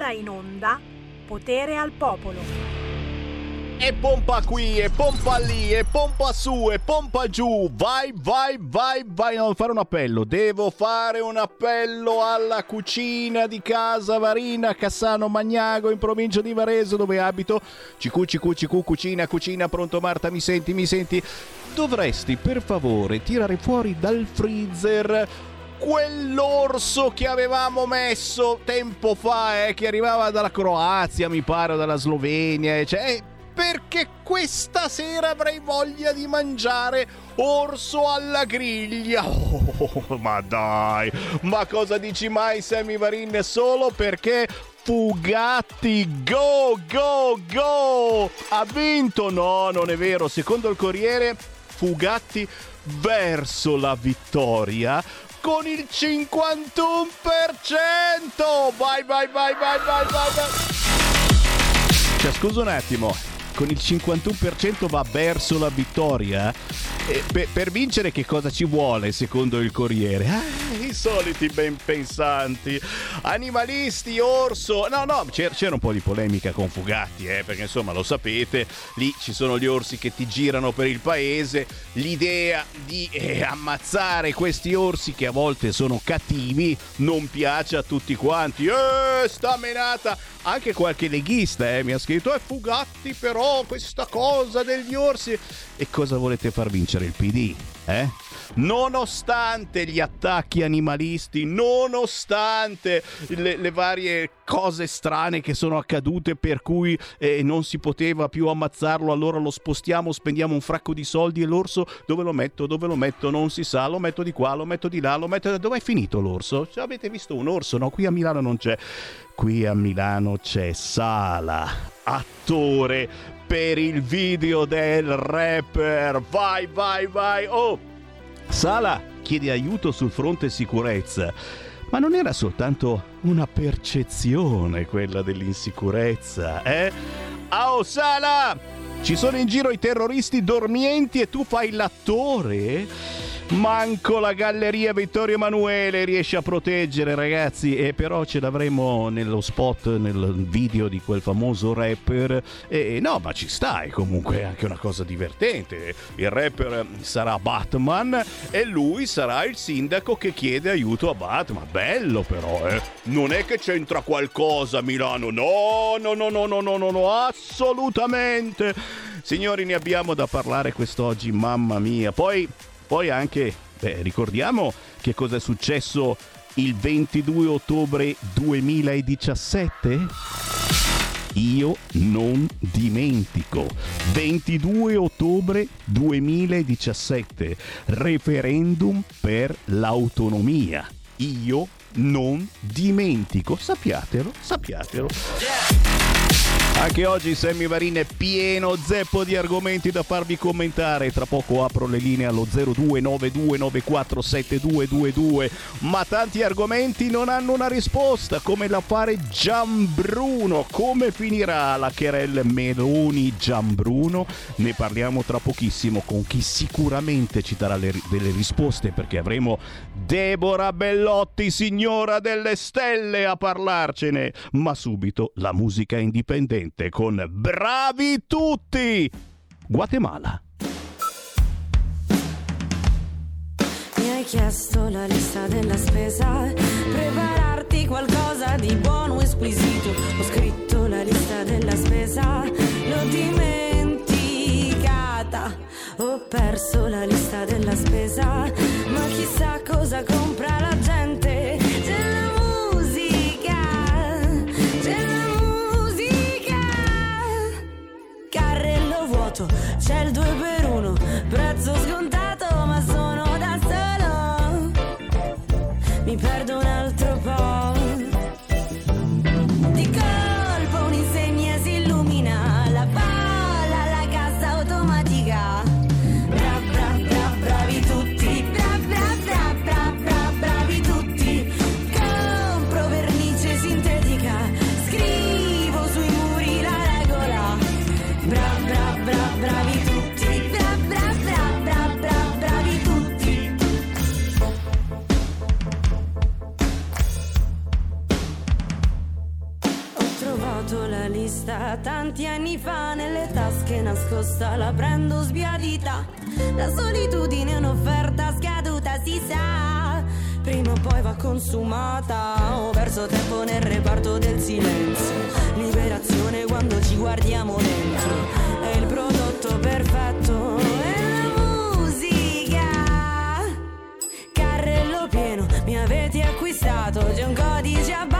ora in onda Potere al Popolo. E pompa qui, e pompa lì, e pompa su, e pompa giù. Vai, vai, vai, vai. No, fare un appello. Devo fare un appello alla cucina di casa Varina, Cassano Magnago, in provincia di Varese, dove abito. Cicu, cicu, cicu, cucina, cucina. Pronto Marta, mi senti, mi senti? Dovresti, per favore, tirare fuori dal freezer quell'orso che avevamo messo tempo fa, eh, che arrivava dalla Croazia, mi pare, o dalla Slovenia, cioè, eh, perché questa sera avrei voglia di mangiare orso alla griglia. Oh, ma dai, ma cosa dici mai, Sammy Varin? Solo perché Fugatti, go, go, go! Ha vinto? No, non è vero. Secondo il Corriere, Fugatti verso la vittoria con il 51%. Vai, vai, vai, vai, vai, vai. Cioè, scusa un attimo, con il 51% va verso la vittoria. E per, per vincere che cosa ci vuole secondo il Corriere? Ah, I soliti ben pensanti, animalisti, orso. No, no, c'era, c'era un po' di polemica con Fugatti, eh, perché insomma lo sapete, lì ci sono gli orsi che ti girano per il paese. L'idea di eh, ammazzare questi orsi che a volte sono cattivi non piace a tutti quanti. Eh, sta menata! Anche qualche leghista eh, mi ha scritto, eh, Fugatti però questa cosa degli orsi. E cosa volete far vincere il PD? Eh? Nonostante gli attacchi animalisti, nonostante le, le, varie cose strane che sono accadute per cui eh, non si poteva più ammazzarlo, allora lo spostiamo, spendiamo un fracco di soldi e l'orso dove lo metto? Dove lo metto? Non si sa, lo metto di qua, lo metto di là, lo metto... Dove è finito l'orso? Cioè, avete visto un orso? No, qui a Milano non c'è. Qui a Milano c'è Sala, attore per il video del rapper. Vai, vai, vai. Oh, Sala chiede aiuto sul fronte sicurezza. Ma non era soltanto una percezione quella dell'insicurezza, eh? Oh, Sala! Ci sono in giro i terroristi dormienti e tu fai l'attore? Manco la galleria Vittorio Emanuele riesce a proteggere, ragazzi. E però ce l'avremo nello spot, nel video di quel famoso rapper. E no, ma ci comunque, è anche una cosa divertente. Il rapper sarà Batman e lui sarà il sindaco che chiede aiuto a Batman. Bello però, eh. Non è che c'entra qualcosa a Milano. No, no, no, no, no, no, no, no, assolutamente. Signori, ne abbiamo da parlare quest'oggi, mamma mia. Poi poi anche, beh, ricordiamo che cosa è successo il 22 ottobre 2017? Io non dimentico. 22 ottobre 2017, referendum per l'autonomia. Io non dimentico. Sappiatelo, sappiatelo. Anche oggi Sammy Varin è pieno zeppo di argomenti da farvi commentare. Tra poco apro le linee allo 0292947222. Ma tanti argomenti non hanno una risposta, come l'affare Giambruno. Come finirà la querelle Meloni Giambruno? Ne parliamo tra pochissimo con chi sicuramente ci darà le, delle risposte perché avremo Deborah Bellotti, signora delle stelle, a parlarcene. Ma subito la musica indipendente con Bravi tutti! Guatemala. Mi hai chiesto la lista della spesa, prepararti qualcosa di buono e squisito. Ho scritto la lista della spesa, l'ho dimenticata. Ho perso la lista della spesa, ma chissà cosa compra vuoto, c'è vista tanti anni fa nelle tasche nascosta, la prendo sbiadita. La solitudine è un'offerta scaduta, si sa. Prima o poi va consumata. Ho perso tempo nel reparto del silenzio. Liberazione quando ci guardiamo dentro. È il prodotto perfetto. È la musica. Carrello pieno, mi avete acquistato. C'è un codice a barre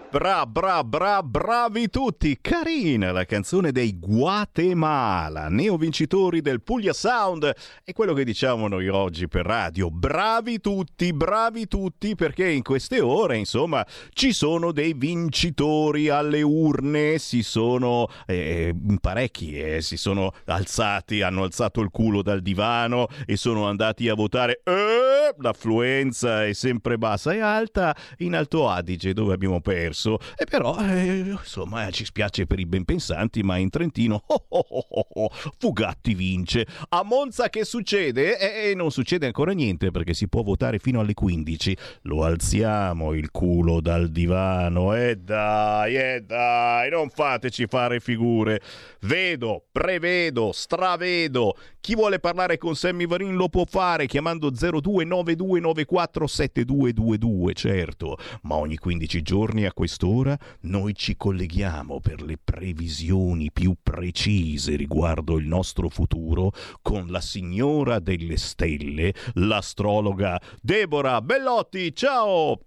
Bra bra bra bravi tutti! Carina la canzone dei Guatemala, neovincitori del Puglia Sound. È quello che diciamo noi oggi per radio. Bravi tutti, bravi tutti, perché in queste ore, insomma, ci sono dei vincitori alle urne. Si sono eh, parecchi, eh, si sono alzati, hanno alzato il culo dal divano e sono andati a votare. Eh, l'affluenza è sempre bassa e alta in Alto Adige, dove abbiamo perso. E però, eh, insomma, ci spiace per i ben pensanti, ma in Trentino oh, oh, oh, oh, oh, Fugatti vince. A Monza che succede? E non succede ancora niente perché si può votare fino alle 15. Lo alziamo il culo dal divano. E dai, e dai, non fateci fare figure. Vedo, prevedo, stravedo. Chi vuole parlare con Sammy Varin lo può fare chiamando 0292947222, certo, ma ogni 15 giorni a quest'ora noi ci colleghiamo per le previsioni più precise riguardo il nostro futuro con la signora delle stelle, l'astrologa Deborah Bellotti. Ciao!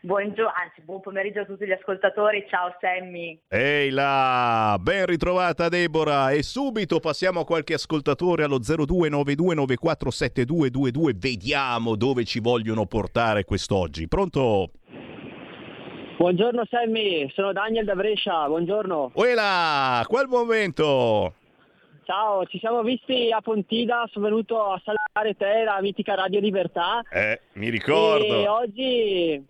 Buongiorno, anzi buon pomeriggio a tutti gli ascoltatori, ciao Sammy. Ehi là, ben ritrovata Deborah e subito passiamo a qualche ascoltatore allo 0292947222, vediamo dove ci vogliono portare quest'oggi. Pronto? Buongiorno Sammy, sono Daniel da Brescia, buongiorno. Uela, quel momento! Ciao, ci siamo visti a Pontida, sono venuto a salutare te, la mitica Radio Libertà. Eh, mi ricordo. E oggi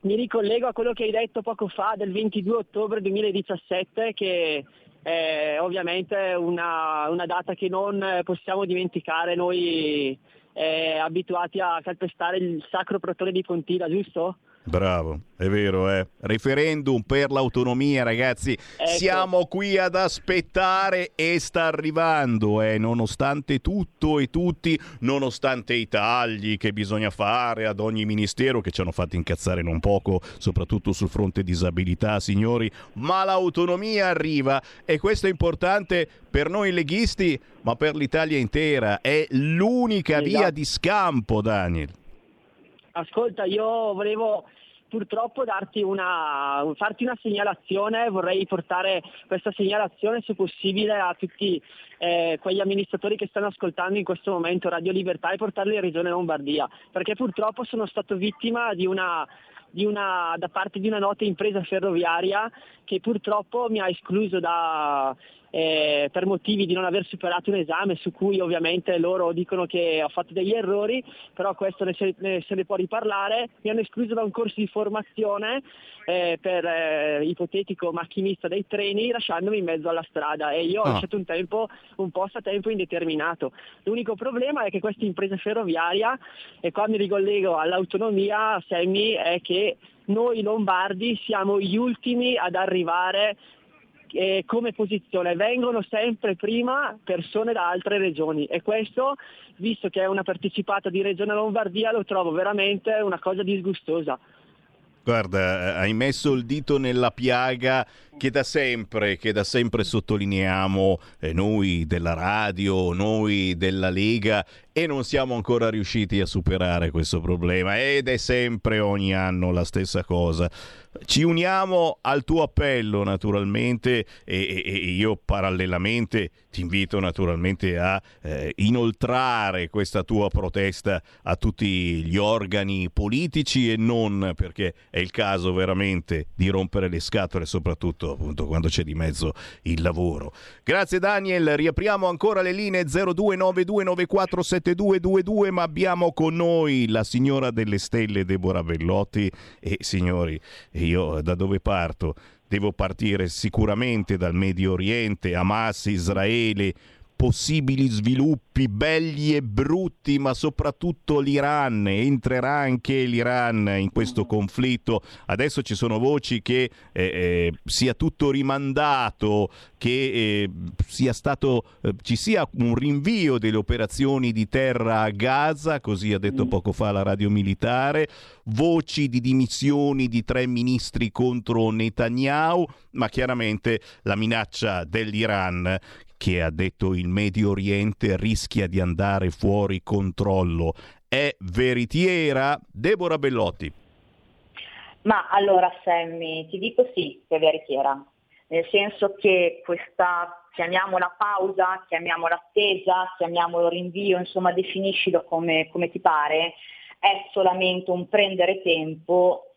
mi ricollego a quello che hai detto poco fa del 22 ottobre 2017 che è ovviamente una, una data che non possiamo dimenticare noi eh, abituati a calpestare il sacro protone di Pontida, giusto? Bravo, è vero, eh. Referendum per l'autonomia, ragazzi. Ecco. Siamo qui ad aspettare e sta arrivando, eh. Nonostante tutto e tutti, nonostante i tagli che bisogna fare ad ogni ministero che ci hanno fatto incazzare non poco, soprattutto sul fronte disabilità, signori, ma l'autonomia arriva e questo è importante per noi leghisti, ma per l'Italia intera. È l'unica Esatto. via di scampo, Daniel. Ascolta, io volevo purtroppo una, farti una segnalazione, vorrei portare questa segnalazione se possibile a tutti eh, quegli amministratori che stanno ascoltando in questo momento Radio Libertà e portarli in Regione Lombardia, perché purtroppo sono stato vittima di una, di una- da parte di una nota impresa ferroviaria che purtroppo mi ha escluso da, eh, per motivi di non aver superato un esame su cui ovviamente loro dicono che ho fatto degli errori, però questo ne se, ne- se ne può riparlare, mi hanno escluso da un corso di formazione eh, per eh, ipotetico macchinista dei treni lasciandomi in mezzo alla strada e io ho Ah. lasciato un, tempo, un posto a tempo indeterminato. L'unico problema è che questa impresa ferroviaria, e qua mi ricollego all'autonomia, Semmi, è che noi lombardi siamo gli ultimi ad arrivare eh, come posizione, vengono sempre prima persone da altre regioni e questo, visto che è una partecipata di Regione Lombardia, lo trovo veramente una cosa disgustosa. Guarda, eh, hai messo il dito nella piaga che da sempre, che da sempre sottolineiamo eh, noi della radio, noi della Lega e non siamo ancora riusciti a superare questo problema ed è sempre ogni anno la stessa cosa. Ci uniamo al tuo appello naturalmente e, e- io parallelamente ti invito naturalmente a eh, inoltrare questa tua protesta a tutti gli organi politici e non perché è il caso veramente di rompere le scatole soprattutto appunto quando c'è di mezzo il lavoro. Grazie Daniel, riapriamo ancora le linee 0292947222 ma abbiamo con noi la signora delle stelle Deborah Vellotti e signori io da dove parto? Devo partire sicuramente dal Medio Oriente, Hamas, Israele, possibili sviluppi belli e brutti, ma soprattutto l'Iran. Entrerà anche l'Iran in questo conflitto. Adesso ci sono voci che eh, eh, sia tutto rimandato, che eh, sia stato, eh, ci sia un rinvio delle operazioni di terra a Gaza, così ha detto poco fa la radio militare. Voci di dimissioni di tre ministri contro Netanyahu, ma chiaramente la minaccia dell'Iran che ha detto il Medio Oriente rischia di andare fuori controllo. È veritiera? Deborah Bellotti. Ma allora Sammy, ti dico sì, che è veritiera, nel senso che questa, chiamiamola pausa, chiamiamola attesa, chiamiamolo rinvio, insomma definiscilo come, come ti pare, è solamente un prendere tempo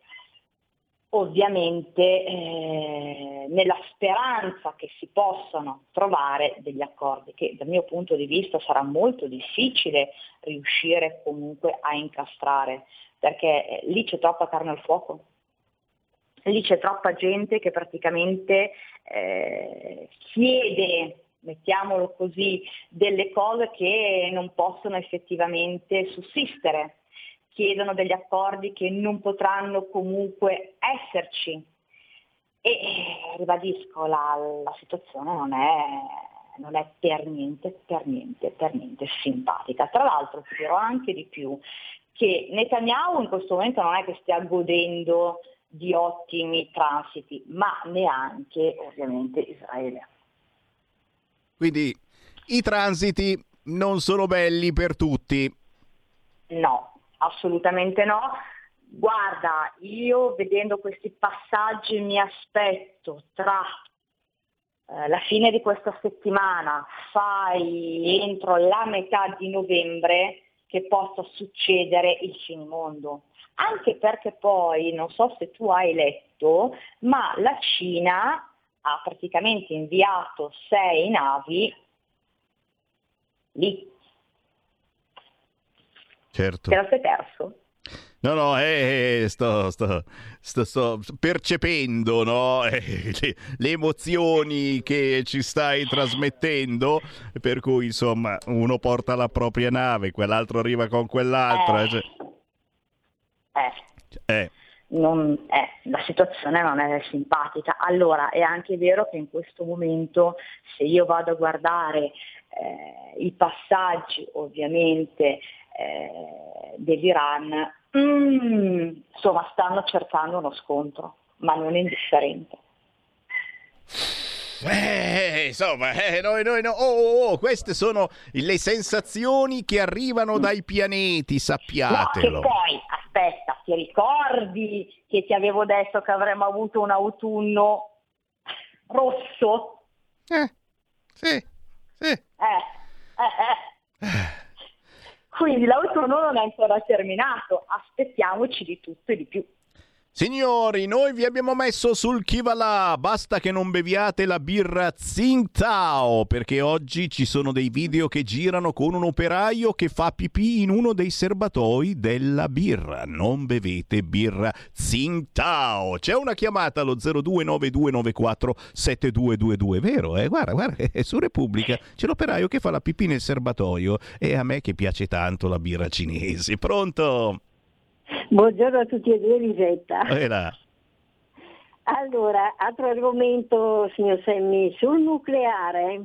ovviamente eh, nella speranza che si possano trovare degli accordi che dal mio punto di vista sarà molto difficile riuscire comunque a incastrare perché eh, lì c'è troppa carne al fuoco, lì c'è troppa gente che praticamente eh, chiede, mettiamolo così, delle cose che non possono effettivamente sussistere chiedono degli accordi che non potranno comunque esserci. E ribadisco, la, la situazione non è, non è per niente, per niente, per niente simpatica. Tra l'altro ti dirò anche di più, che Netanyahu in questo momento non è che stia godendo di ottimi transiti, ma neanche ovviamente Israele. Quindi i transiti non sono belli per tutti. No, assolutamente no. Guarda, io vedendo questi passaggi mi aspetto tra eh, la fine di questa settimana, fai entro la metà di novembre che possa succedere il finimondo. Anche perché poi, non so se tu hai letto, ma la Cina ha praticamente inviato sei navi lì. Certo. Te la sei perso? No, no, eh, sto, sto, sto, sto percependo no? eh, le, le emozioni che ci stai trasmettendo, per cui insomma uno porta la propria nave, quell'altro arriva con quell'altra. Eh. cioè- Eh, eh, non è, la situazione non è simpatica. Allora è anche vero che in questo momento se io vado a guardare eh, i passaggi ovviamente eh, dell'Iran, mm, insomma stanno cercando uno scontro, ma non indifferente. Eh, insomma, eh, noi, noi, no. oh, oh, oh, queste sono le sensazioni che arrivano dai pianeti, No, che sappiatelo. poi, aspetta, ti ricordi che ti avevo detto che avremmo avuto un autunno rosso? Eh, sì, sì. Eh, eh, eh. Quindi l'autunno non è ancora terminato, aspettiamoci di tutto e di più. Signori, noi vi abbiamo messo sul chi là, basta che non beviate la birra Tsingtao, perché oggi ci sono dei video che girano con un operaio che fa pipì in uno dei serbatoi della birra. Non bevete birra Tsingtao. C'è una chiamata allo 0292947222, vero? Eh? Guarda, guarda, è su Repubblica c'è l'operaio che fa la pipì nel serbatoio e a me che piace tanto la birra cinese. Pronto? Buongiorno a tutti e due, Lisetta. Là. Allora, altro argomento, signor Semmi, sul nucleare.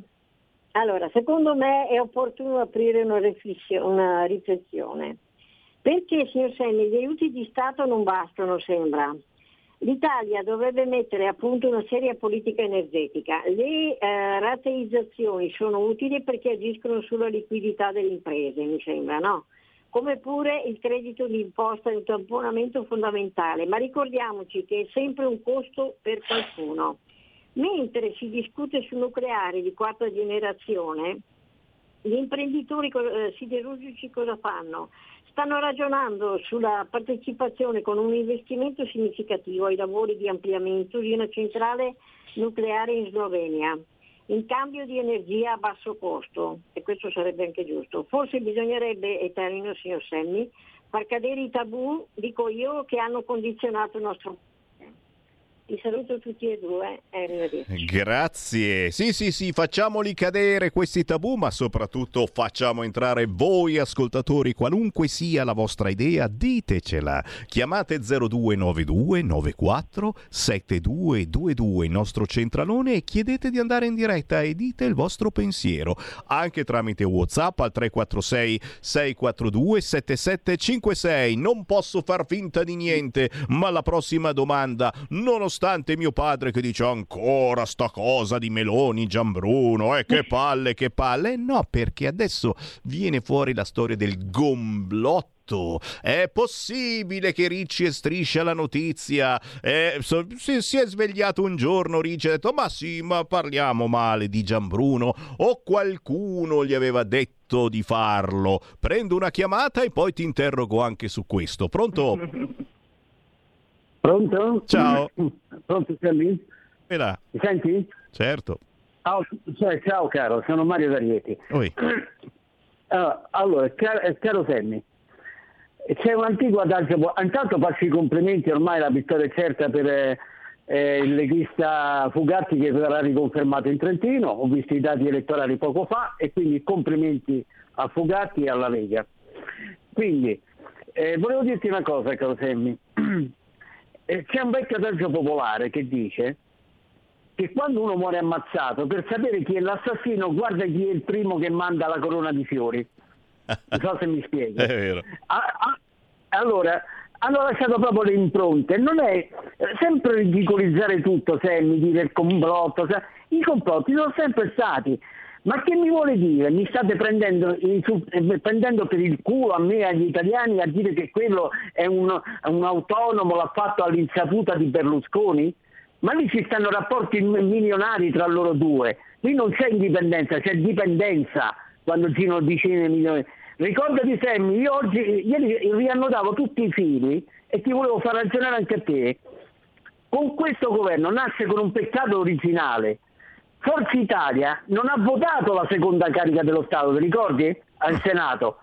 Allora, secondo me è opportuno aprire una, riflessio- una riflessione. Perché, signor Semmi, gli aiuti di Stato non bastano, sembra. L'Italia dovrebbe mettere a punto una seria politica energetica. Le eh, rateizzazioni sono utili perché agiscono sulla liquidità delle imprese, mi sembra, no? Come pure il credito d'imposta è un tamponamento fondamentale, ma ricordiamoci che è sempre un costo per qualcuno. Mentre si discute sul nucleare di quarta generazione, gli imprenditori eh, siderurgici cosa fanno? Stanno ragionando sulla partecipazione con un investimento significativo ai lavori di ampliamento di una centrale nucleare in Slovenia in cambio di energia a basso costo, e questo sarebbe anche giusto. Forse bisognerebbe, e termino signor Semmi, far cadere i tabù, dico io, che hanno condizionato il nostro vi saluto tutti e due. Grazie. Sì, sì, sì, facciamoli cadere questi tabù, ma soprattutto facciamo entrare voi ascoltatori, qualunque sia la vostra idea, ditecela. Chiamate 0292 94 7222 il nostro centralone e chiedete di andare in diretta e dite il vostro pensiero, anche tramite WhatsApp al 346 642 7756. Non posso far finta di niente, ma la prossima domanda, nonostante mio padre che dice ancora sta cosa di Meloni, Giambruno, eh, che palle, che palle. No, perché adesso viene fuori la storia del gomblotto. È possibile che Ricci e striscia la notizia? Eh, so- si, si è svegliato un giorno Ricci e ha detto ma sì, ma parliamo male di Giambruno o qualcuno gli aveva detto di farlo. Prendo una chiamata e poi ti interrogo anche su questo. Pronto? Pronto? Ciao. Pronto Sammy? E là? Mi senti? Certo. Ah, cioè, ciao caro, sono Mario D'Arieti. Oi. Ah, allora, caro, eh, caro Sammy, c'è un antico adagio, intanto faccio i complimenti, ormai la vittoria è certa per eh, eh, il leghista Fugatti che verrà riconfermato in Trentino, ho visto i dati elettorali poco fa e quindi complimenti a Fugatti e alla Lega. Quindi, eh, volevo dirti una cosa caro Eh, c'è un vecchio adagio popolare che dice che quando uno muore ammazzato, per sapere chi è l'assassino, guarda chi è il primo che manda la corona di fiori. Non so se mi spiego. È vero. Ah, ah, allora, hanno lasciato proprio le impronte. Non è eh, sempre ridicolizzare tutto, Sammy, dire il complotto. I complotti sono sempre stati. Ma che mi vuole dire? Mi state prendendo, eh, prendendo per il culo a me e agli italiani a dire che quello è un, un autonomo, l'ha fatto all'insaputa di Berlusconi? Ma lì ci stanno rapporti milionari tra loro due. Lì non c'è indipendenza, c'è dipendenza quando girano decine di milioni. Ricordati Sammy, io oggi, ieri riannodavo tutti i fili e ti volevo far ragionare anche a te. Con questo governo nasce con un peccato originale. Forza Italia non ha votato la seconda carica dello Stato, ti ricordi? Al Senato.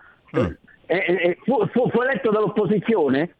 Eh, eh, fu, fu- fu eletto dall'opposizione?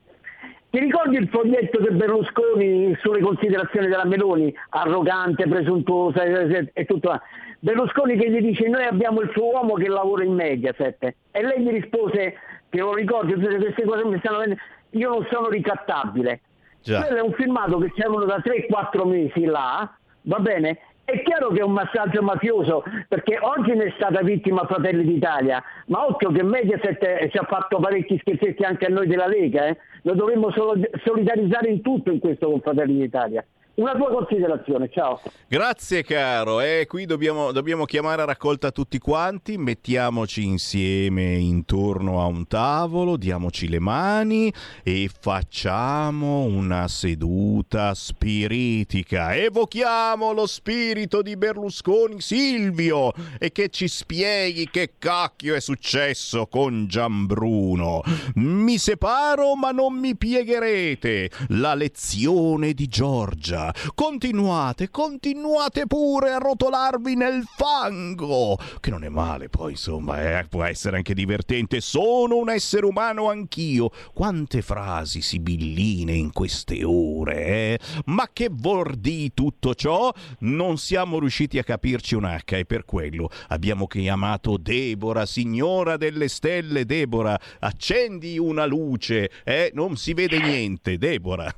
Ti ricordi il foglietto che Berlusconi sulle considerazioni della Meloni, arrogante, presuntuosa e, e tutto? Berlusconi che gli dice noi abbiamo il suo uomo che lavora in Mediaset e lei gli rispose, che lo ricordi, tutte queste cose mi stanno venendo, io non sono ricattabile. Già. Quello è un filmato che c'erano da 3-4 mesi là, va bene? È chiaro che è un massaggio mafioso, perché oggi ne è stata vittima Fratelli d'Italia, ma occhio che Mediaset eh, ci ha fatto parecchi scherzetti anche a noi della Lega, eh? lo dovremmo solidarizzare in tutto in questo con Fratelli d'Italia. Una tua considerazione, ciao. Grazie caro, e qui dobbiamo, dobbiamo chiamare a raccolta tutti quanti, mettiamoci insieme intorno a un tavolo, diamoci le mani e facciamo una seduta spiritica. Evochiamo lo spirito di Berlusconi Silvio e che ci spieghi che cacchio è successo con Gianbruno. Mi separo ma non mi piegherete. La lezione di Giorgia. Continuate, continuate pure a rotolarvi nel fango. Che non è male, poi insomma, eh, può essere anche divertente. Sono un essere umano anch'io. Quante frasi sibilline in queste ore, eh? Ma che vuol di tutto ciò? Non siamo riusciti a capirci un H e per quello abbiamo chiamato Debora, signora delle stelle. Debora, accendi una luce, eh? Non si vede niente, Debora.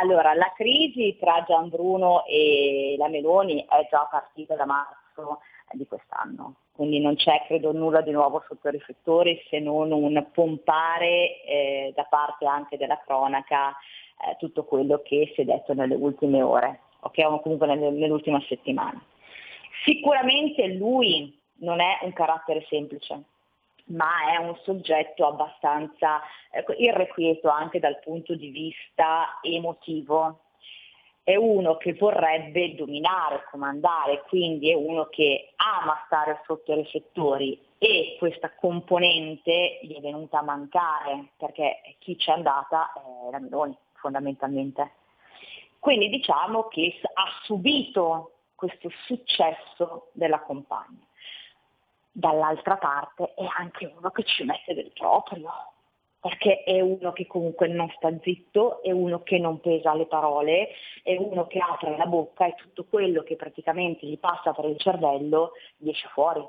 Allora, la crisi tra Gianbruno e la Meloni è già partita da marzo di quest'anno, quindi non c'è credo nulla di nuovo sotto i riflettori se non un pompare eh, da parte anche della cronaca eh, tutto quello che si è detto nelle ultime ore, ok? o comunque nell'ultima settimana. Sicuramente lui non è un carattere semplice, ma è un soggetto abbastanza ecco, irrequieto anche dal punto di vista emotivo. È uno che vorrebbe dominare, comandare, quindi è uno che ama stare sotto i riflettori e questa componente gli è venuta a mancare perché chi c'è andata è la Meloni fondamentalmente. Quindi diciamo che ha subito questo successo della compagna dall'altra parte è anche uno che ci mette del proprio, perché è uno che comunque non sta zitto, è uno che non pesa le parole, è uno che apre la bocca e tutto quello che praticamente gli passa per il cervello gli esce fuori.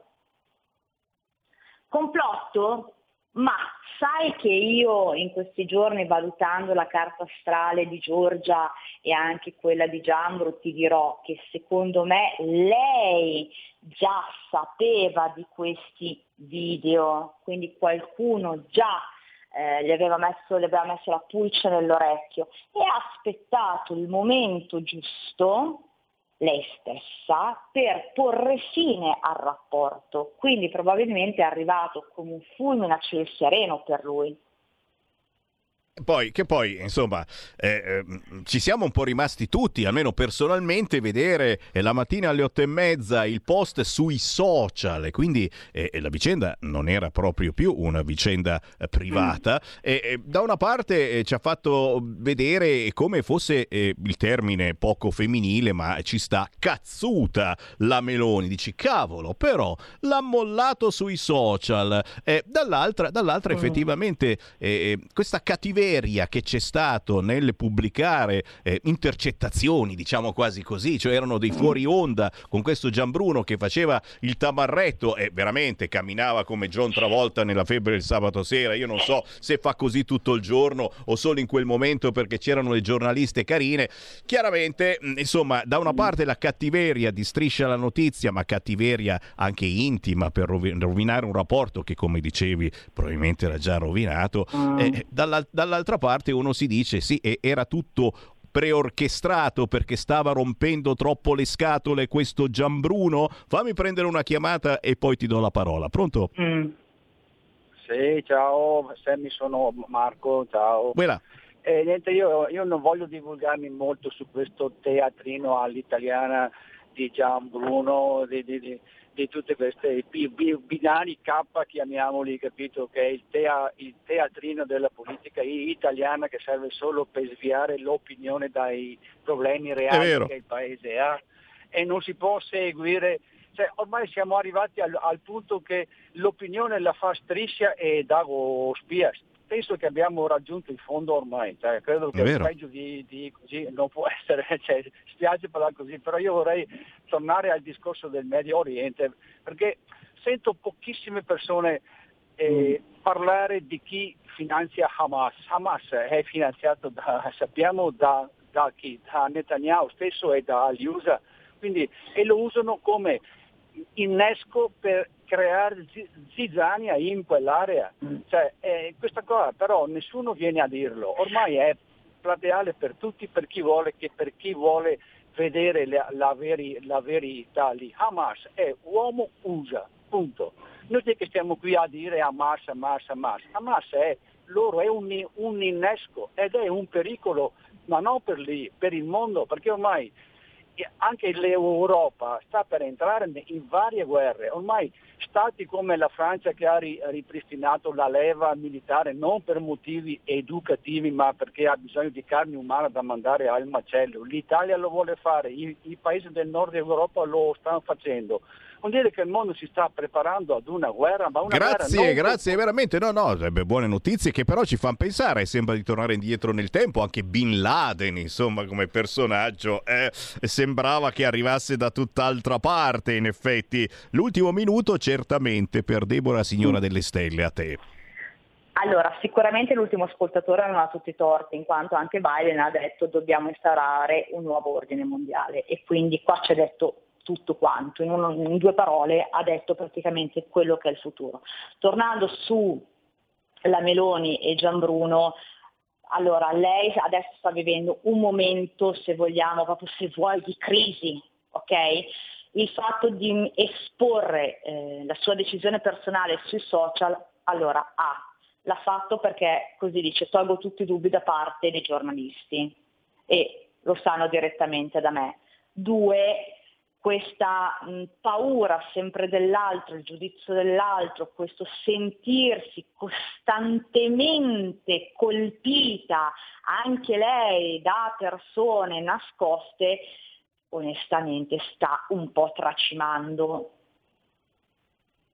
Complotto? Ma sai che io in questi giorni valutando la carta astrale di Giorgia e anche quella di Giambro ti dirò che secondo me lei già sapeva di questi video, quindi qualcuno già eh, gli, aveva messo, gli aveva messo la pulce nell'orecchio e ha aspettato il momento giusto lei stessa per porre fine al rapporto, quindi probabilmente è arrivato come un fulmine a ciel sereno per lui. Poi, che poi, insomma, eh, eh, ci siamo un po' rimasti tutti, almeno personalmente, vedere eh, la mattina alle otto e mezza il post sui social, e quindi eh, la vicenda non era proprio più una vicenda eh, privata. E, e da una parte eh, ci ha fatto vedere come fosse eh, il termine poco femminile, ma ci sta cazzuta la Meloni. Dici, cavolo, però l'ha mollato sui social. Eh, dall'altra, dall'altra effettivamente eh, questa cattiveria che c'è stato nel pubblicare eh, intercettazioni, diciamo quasi così, cioè erano dei fuori onda con questo Gianbruno che faceva il tamarretto e veramente camminava come John Travolta nella febbre del sabato sera. Io non so se fa così tutto il giorno o solo in quel momento perché c'erano le giornaliste carine. Chiaramente, mh, insomma, da una parte la cattiveria di Striscia la notizia, ma cattiveria anche intima per rovi- rovinare un rapporto che, come dicevi, probabilmente era già rovinato. Eh, dalla- dall'altra parte uno si dice sì, era tutto preorchestrato perché stava rompendo troppo le scatole questo Gianbruno? Fammi prendere una chiamata e poi ti do la parola. Pronto? Sì, ciao, Sammy sono Marco, ciao. Quella. Eh, niente, io, io non voglio divulgarmi molto su questo teatrino all'italiana di Gian Bruno, di, di- di- di tutte queste bi- bi- binari K, chiamiamoli, capito, che è il, tea- il teatrino della politica italiana che serve solo per sviare l'opinione dai problemi reali che il paese ha e non si può seguire cioè, ormai siamo arrivati al, al punto che l'opinione la fa Striscia e Dago Spia. Penso che abbiamo raggiunto il fondo ormai, cioè, credo che peggio di, di così non può essere, cioè, spiace parlare così, però io vorrei tornare al discorso del Medio Oriente, perché sento pochissime persone eh, parlare di chi finanzia Hamas. Hamas è finanziato da, sappiamo da, da chi? Da Netanyahu stesso e dagli USA, quindi, e lo usano come innesco per creare zi- zizzania in quell'area. Cioè, eh, questa cosa però nessuno viene a dirlo, ormai è plateale per tutti, per chi vuole, che per chi vuole vedere la, la veri- la verità lì. Hamas è uomo USA, punto. Noi che stiamo qui a dire Hamas, Hamas, Hamas. Hamas è loro, è un, un innesco ed è un pericolo, ma non per lì, per il mondo, perché ormai anche l'Europa sta per entrare in varie guerre. Ormai stati come la Francia che ha ri- ripristinato la leva militare non per motivi educativi ma perché ha bisogno di carne umana da mandare al macello. L'Italia lo vuole fare, i, i paesi del nord Europa lo stanno facendo. Vuol dire che il mondo si sta preparando ad una guerra, ma una Grazie, guerra non grazie, veramente. No, no, eh, beh, buone notizie che però ci fanno pensare. Sembra di tornare indietro nel tempo. Anche Bin Laden, insomma, come personaggio, eh, sembrava che arrivasse da tutt'altra parte. In effetti, l'ultimo minuto, certamente per Deborah, signora delle stelle, a te. Allora, sicuramente l'ultimo ascoltatore non ha tutti i torti, in quanto anche Biden ha detto dobbiamo instaurare un nuovo ordine mondiale e quindi qua ci ha detto tutto quanto, in, uno- in due parole ha detto praticamente quello che è il futuro. Tornando su la Meloni e Gianbruno, allora lei adesso sta vivendo un momento, se vogliamo, proprio se vuoi, di crisi, ok? Il fatto di esporre eh, la sua decisione personale sui social, allora A, l'ha fatto perché così dice tolgo tutti i dubbi da parte dei giornalisti e lo sanno direttamente da me. Due, questa mh, paura sempre dell'altro, il giudizio dell'altro, questo sentirsi costantemente colpita anche lei da persone nascoste, onestamente sta un po' tracimando.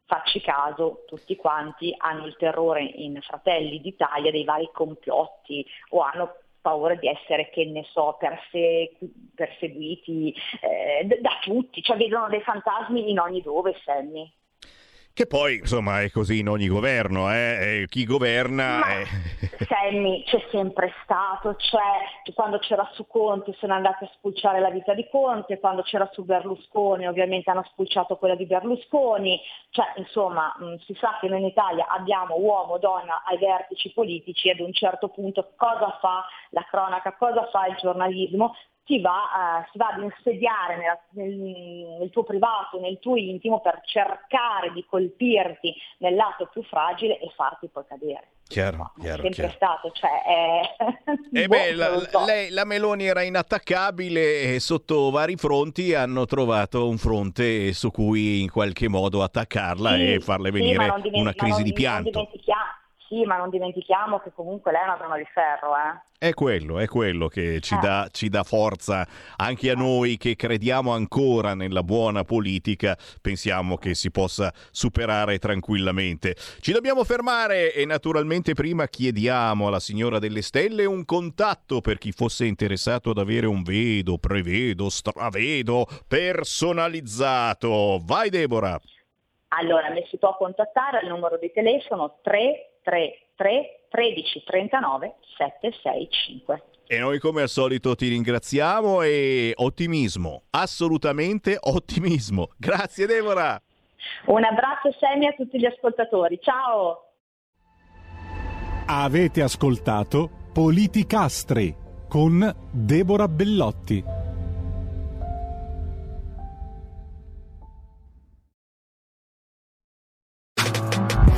Facci caso, tutti quanti hanno il terrore in Fratelli d'Italia dei vari complotti o hanno paura di essere, che ne so, perse- perseguiti eh, da tutti, cioè vedono dei fantasmi in ogni dove, Sammy. Che poi, insomma, è così in ogni governo, eh? Chi governa... Ma- eh, Sammy c'è sempre stato, cioè quando c'era su Conte sono andati a spulciare la vita di Conte, quando c'era su Berlusconi ovviamente hanno spulciato quella di Berlusconi, cioè insomma mh, si sa che noi in Italia abbiamo uomo, donna ai vertici politici e ad un certo punto cosa fa la cronaca, cosa fa il giornalismo? Si va, eh, si va ad insediare nella- nel, nel tuo privato, nel tuo intimo per cercare di colpirti nel lato più fragile e farti poi cadere chiaro, è chiaro, sempre chiaro. stato, cioè è... E boh, beh, la, non lo so. lei- la Meloni era inattaccabile e sotto vari fronti hanno trovato un fronte su cui in qualche modo attaccarla Sì, e farle sì, venire non dimen- una ma crisi non- di non pianto. dimentichiamo- sì, ma non dimentichiamo che comunque lei è una donna di ferro, eh. È quello, è quello che ci, Eh. dà, ci dà forza anche a noi che crediamo ancora nella buona politica, pensiamo che si possa superare tranquillamente. Ci dobbiamo fermare e naturalmente prima chiediamo alla signora delle stelle un contatto per chi fosse interessato ad avere un vedo, prevedo, stravedo personalizzato. Vai Deborah! Allora, mi si può contattare al numero di telefono 333 13 39 765. E noi come al solito ti ringraziamo e ottimismo, assolutamente ottimismo. Grazie Deborah! Un abbraccio semi a tutti gli ascoltatori, ciao! Avete ascoltato Politicastri con Deborah Bellotti.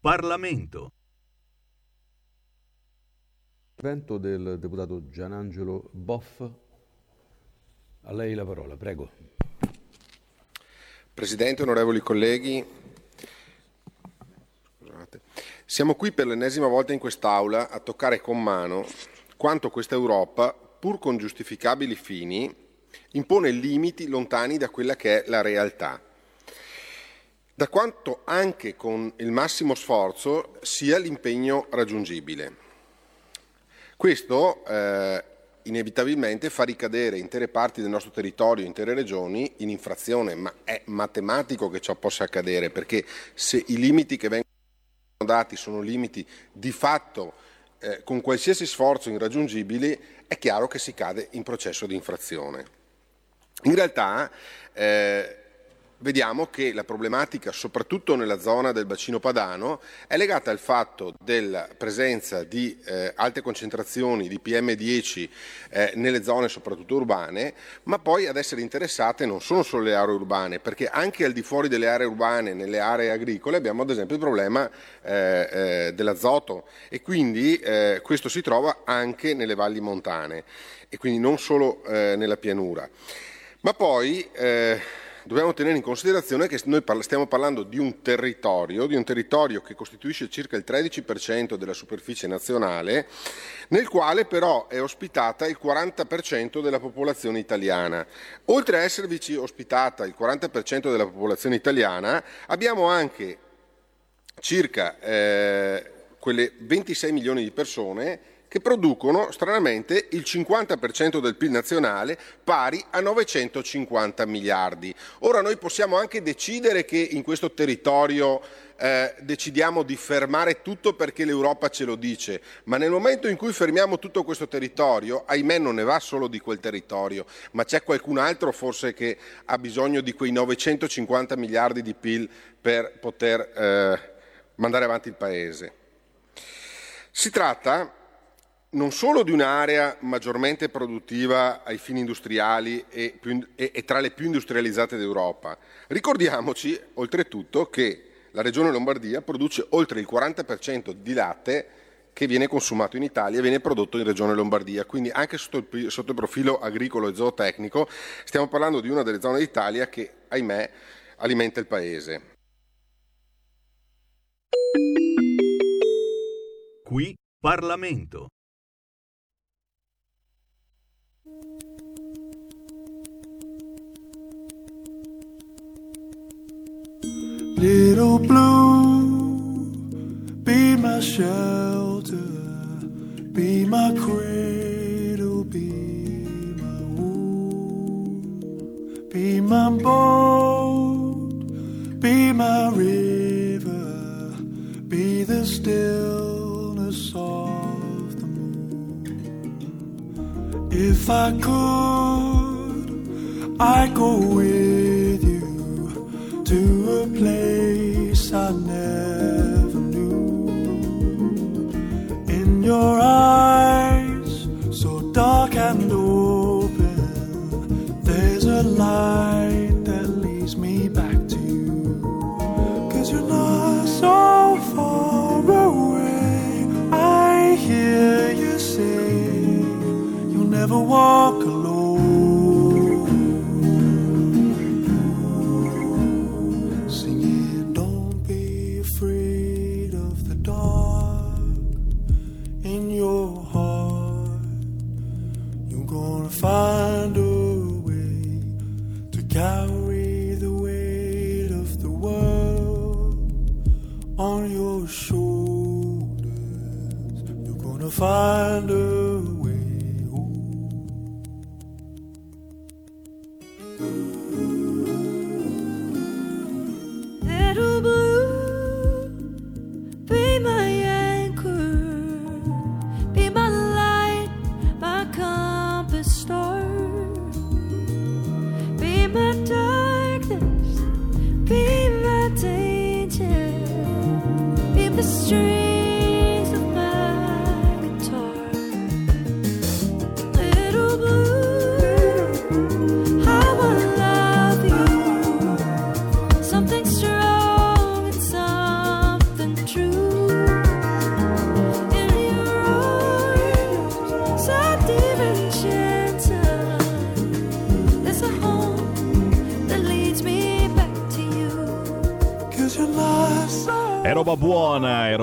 Parlamento. Intervento del deputato Gianangelo Boff. A lei la parola, prego. Presidente, onorevoli colleghi, scusate. Siamo qui per l'ennesima volta in quest'Aula a toccare con mano quanto questa Europa, pur con giustificabili fini, impone limiti lontani da quella che è la realtà. Da quanto anche con il massimo sforzo sia l'impegno raggiungibile. Questo eh, inevitabilmente fa ricadere intere parti del nostro territorio, intere regioni in infrazione, ma è matematico che ciò possa accadere, perché se i limiti che vengono dati sono limiti di fatto eh, con qualsiasi sforzo irraggiungibili, è chiaro che si cade in processo di infrazione. In realtà eh, vediamo che la problematica, soprattutto nella zona del bacino padano, è legata al fatto della presenza di eh, alte concentrazioni di PM10 eh, nelle zone soprattutto urbane, ma poi ad essere interessate non sono solo le aree urbane, perché anche al di fuori delle aree urbane, nelle aree agricole, abbiamo ad esempio il problema eh, eh dell'azoto e quindi eh, questo si trova anche nelle valli montane e quindi non solo eh, nella pianura. Ma poi dobbiamo tenere in considerazione che noi stiamo parlando di un territorio, di un territorio che costituisce circa il 13% della superficie nazionale, nel quale però è ospitata il 40% della popolazione italiana. Oltre a esservici ospitata il 40% della popolazione italiana, abbiamo anche circa eh, quelle 26 milioni di persone che producono stranamente il 50% del PIL nazionale pari a 950 miliardi. Ora noi possiamo anche decidere che in questo territorio eh, decidiamo di fermare tutto perché l'Europa ce lo dice, ma nel momento in cui fermiamo tutto questo territorio, ahimè non ne va solo di quel territorio, ma c'è qualcun altro forse che ha bisogno di quei 950 miliardi di PIL per poter eh, mandare avanti il Paese. Si tratta non solo di un'area maggiormente produttiva ai fini industriali e, più, e, e, tra le più industrializzate d'Europa. Ricordiamoci oltretutto che la Regione Lombardia produce oltre il 40% di latte che viene consumato in Italia e viene prodotto in Regione Lombardia, quindi anche sotto il, sotto il profilo agricolo e zootecnico stiamo parlando di una delle zone d'Italia che, ahimè, alimenta il Paese. Qui Parlamento. Little blue, be my shelter, be my cradle, be my womb, be my boat, be my river, be the stillness of the moon. If I could, I'd go with place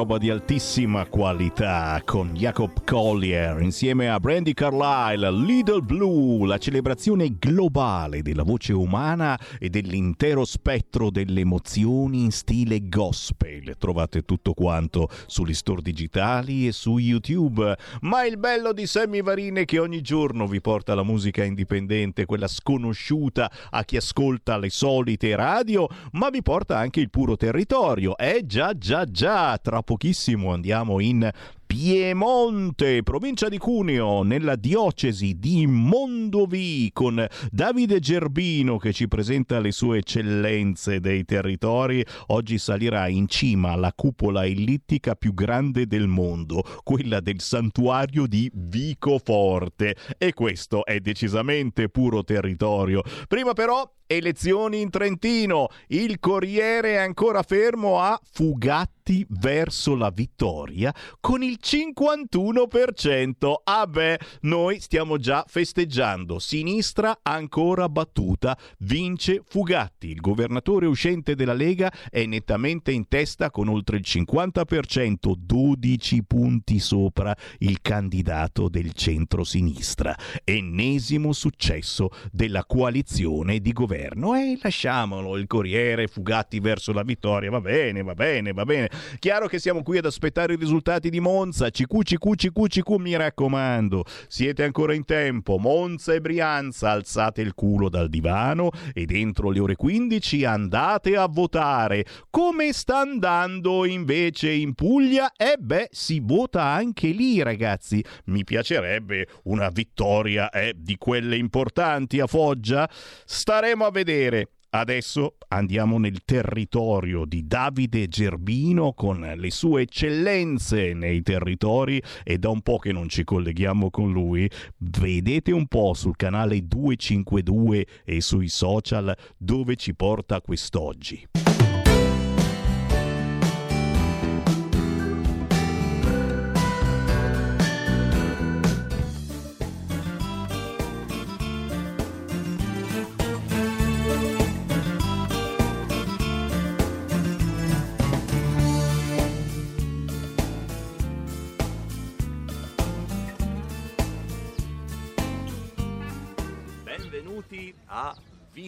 roba di altissima qualità con Jacob Collier insieme a Brandy Carlile, Little Blue, la celebrazione globale della voce umana e dell'intero spettro delle emozioni in stile gospel. Trovate tutto quanto sugli store digitali e su YouTube. Ma il bello di Sammy Varine è che ogni giorno vi porta la musica indipendente, quella sconosciuta a chi ascolta le solite radio, ma vi porta anche il puro territorio. Eh già, già, già, tra pochissimo andiamo in Piemonte, provincia di Cuneo, nella diocesi di Mondovì, con Davide Gerbino che ci presenta le sue eccellenze dei territori. Oggi salirà in cima alla cupola ellittica più grande del mondo, quella del santuario di Vicoforte. E questo è decisamente puro territorio. Prima però Elezioni in Trentino. Il Corriere è ancora fermo a Fugatti verso la vittoria con il 51%. Ah beh, noi stiamo già festeggiando. Sinistra ancora battuta, vince Fugatti. Il governatore uscente della Lega è nettamente in testa con oltre il 50%, 12 punti sopra il candidato del centro-sinistra. Ennesimo successo della coalizione di governo governo e lasciamolo il Corriere Fugatti verso la vittoria va bene va bene va bene. Chiaro che siamo qui ad aspettare i risultati di Monza CQ CQ CQ CQ mi raccomando. Siete ancora in tempo Monza e Brianza alzate il culo dal divano e dentro le ore 15 andate a votare. Come sta andando invece in Puglia? E eh beh si vota anche lì ragazzi. Mi piacerebbe una vittoria eh, di quelle importanti a Foggia? Staremo a vedere. Adesso andiamo nel territorio di Davide Gerbino con le sue eccellenze nei territori e da un po' che non ci colleghiamo con lui. Vedete un po' sul canale 252 e sui social dove ci porta quest'oggi.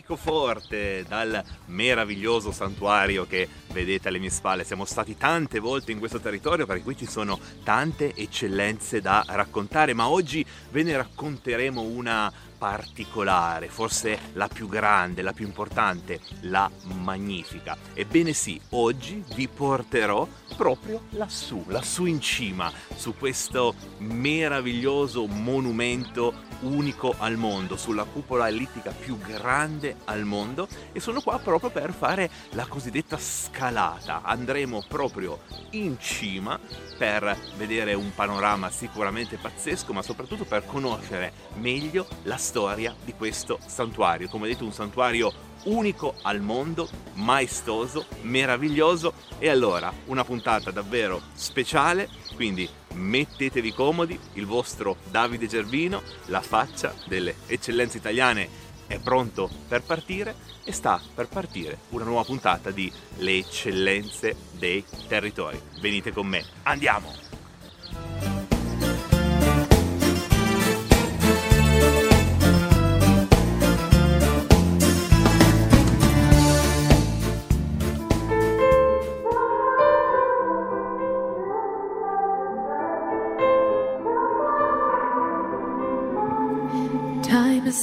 Vicoforte dal meraviglioso santuario che vedete alle mie spalle. Siamo stati tante volte in questo territorio perché qui ci sono tante eccellenze da raccontare, ma oggi ve ne racconteremo una particolare, forse la più grande, la più importante, la magnifica. Ebbene sì, oggi vi porterò proprio lassù, lassù in cima, su questo meraviglioso monumento unico al mondo, sulla cupola ellittica più grande al mondo e sono qua proprio per fare la cosiddetta scalata. Andremo proprio in cima per vedere un panorama sicuramente pazzesco, ma soprattutto per conoscere meglio la storia di questo santuario. Come detto, un santuario unico al mondo, maestoso, meraviglioso e allora una puntata davvero speciale, quindi mettetevi comodi, il vostro Davide Gervino, la faccia delle eccellenze italiane è pronto per partire e sta per partire una nuova puntata di Le eccellenze dei territori. Venite con me, andiamo!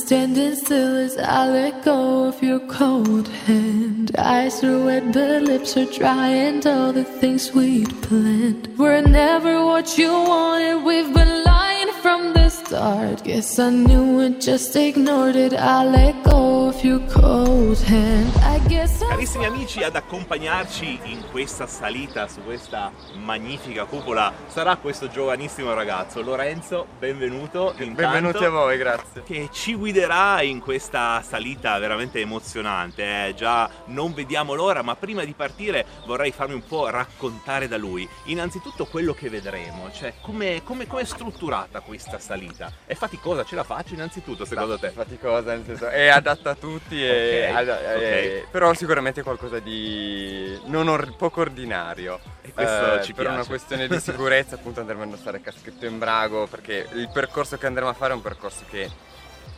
Standing still as I let go of your cold hand. Eyes are wet, but lips are dry, and all the things we'd planned were never what you wanted. We've been lying from the start. Guess I knew it, just ignored it. I let go of your cold hand. I guess I Carissimi amici, ad accompagnarci in questa salita su questa magnifica cupola sarà questo giovanissimo ragazzo, Lorenzo, benvenuto. intanto, Benvenuti a voi, grazie. Che ci guiderà in questa salita veramente emozionante. eh. Già non vediamo l'ora, ma prima di partire vorrei farmi un po' raccontare da lui. Innanzitutto quello che vedremo, cioè come è strutturata questa salita. È faticosa, ce la faccio innanzitutto secondo te? Faticosa, nel senso, è adatta a tutti e, allora, eh, ok. però sicuramente qualcosa di non or- poco ordinario. E questo Eh, ci per piace. una questione di sicurezza appunto andremo a indossare caschetto in brago perché il percorso che andremo a fare è un percorso che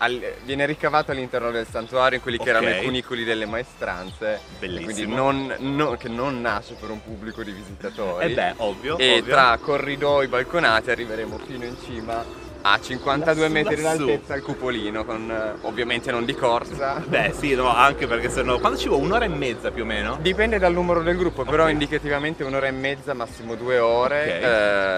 al- viene ricavato all'interno del santuario in quelli che erano i cunicoli delle maestranze e quindi Bellissimo. non, no- che non nasce per un pubblico di visitatori Eh beh, ovvio, e ovvio. tra corridoi balconati arriveremo fino in cima a 52 Lassù, metri d'altezza al cupolino con eh, ovviamente non di corsa Beh, sì, no, anche perché sennò. Quando ci vuole? Un'ora e mezza più o meno? Dipende dal numero del gruppo, però Ok. indicativamente un'ora e mezza, massimo due ore, Ok.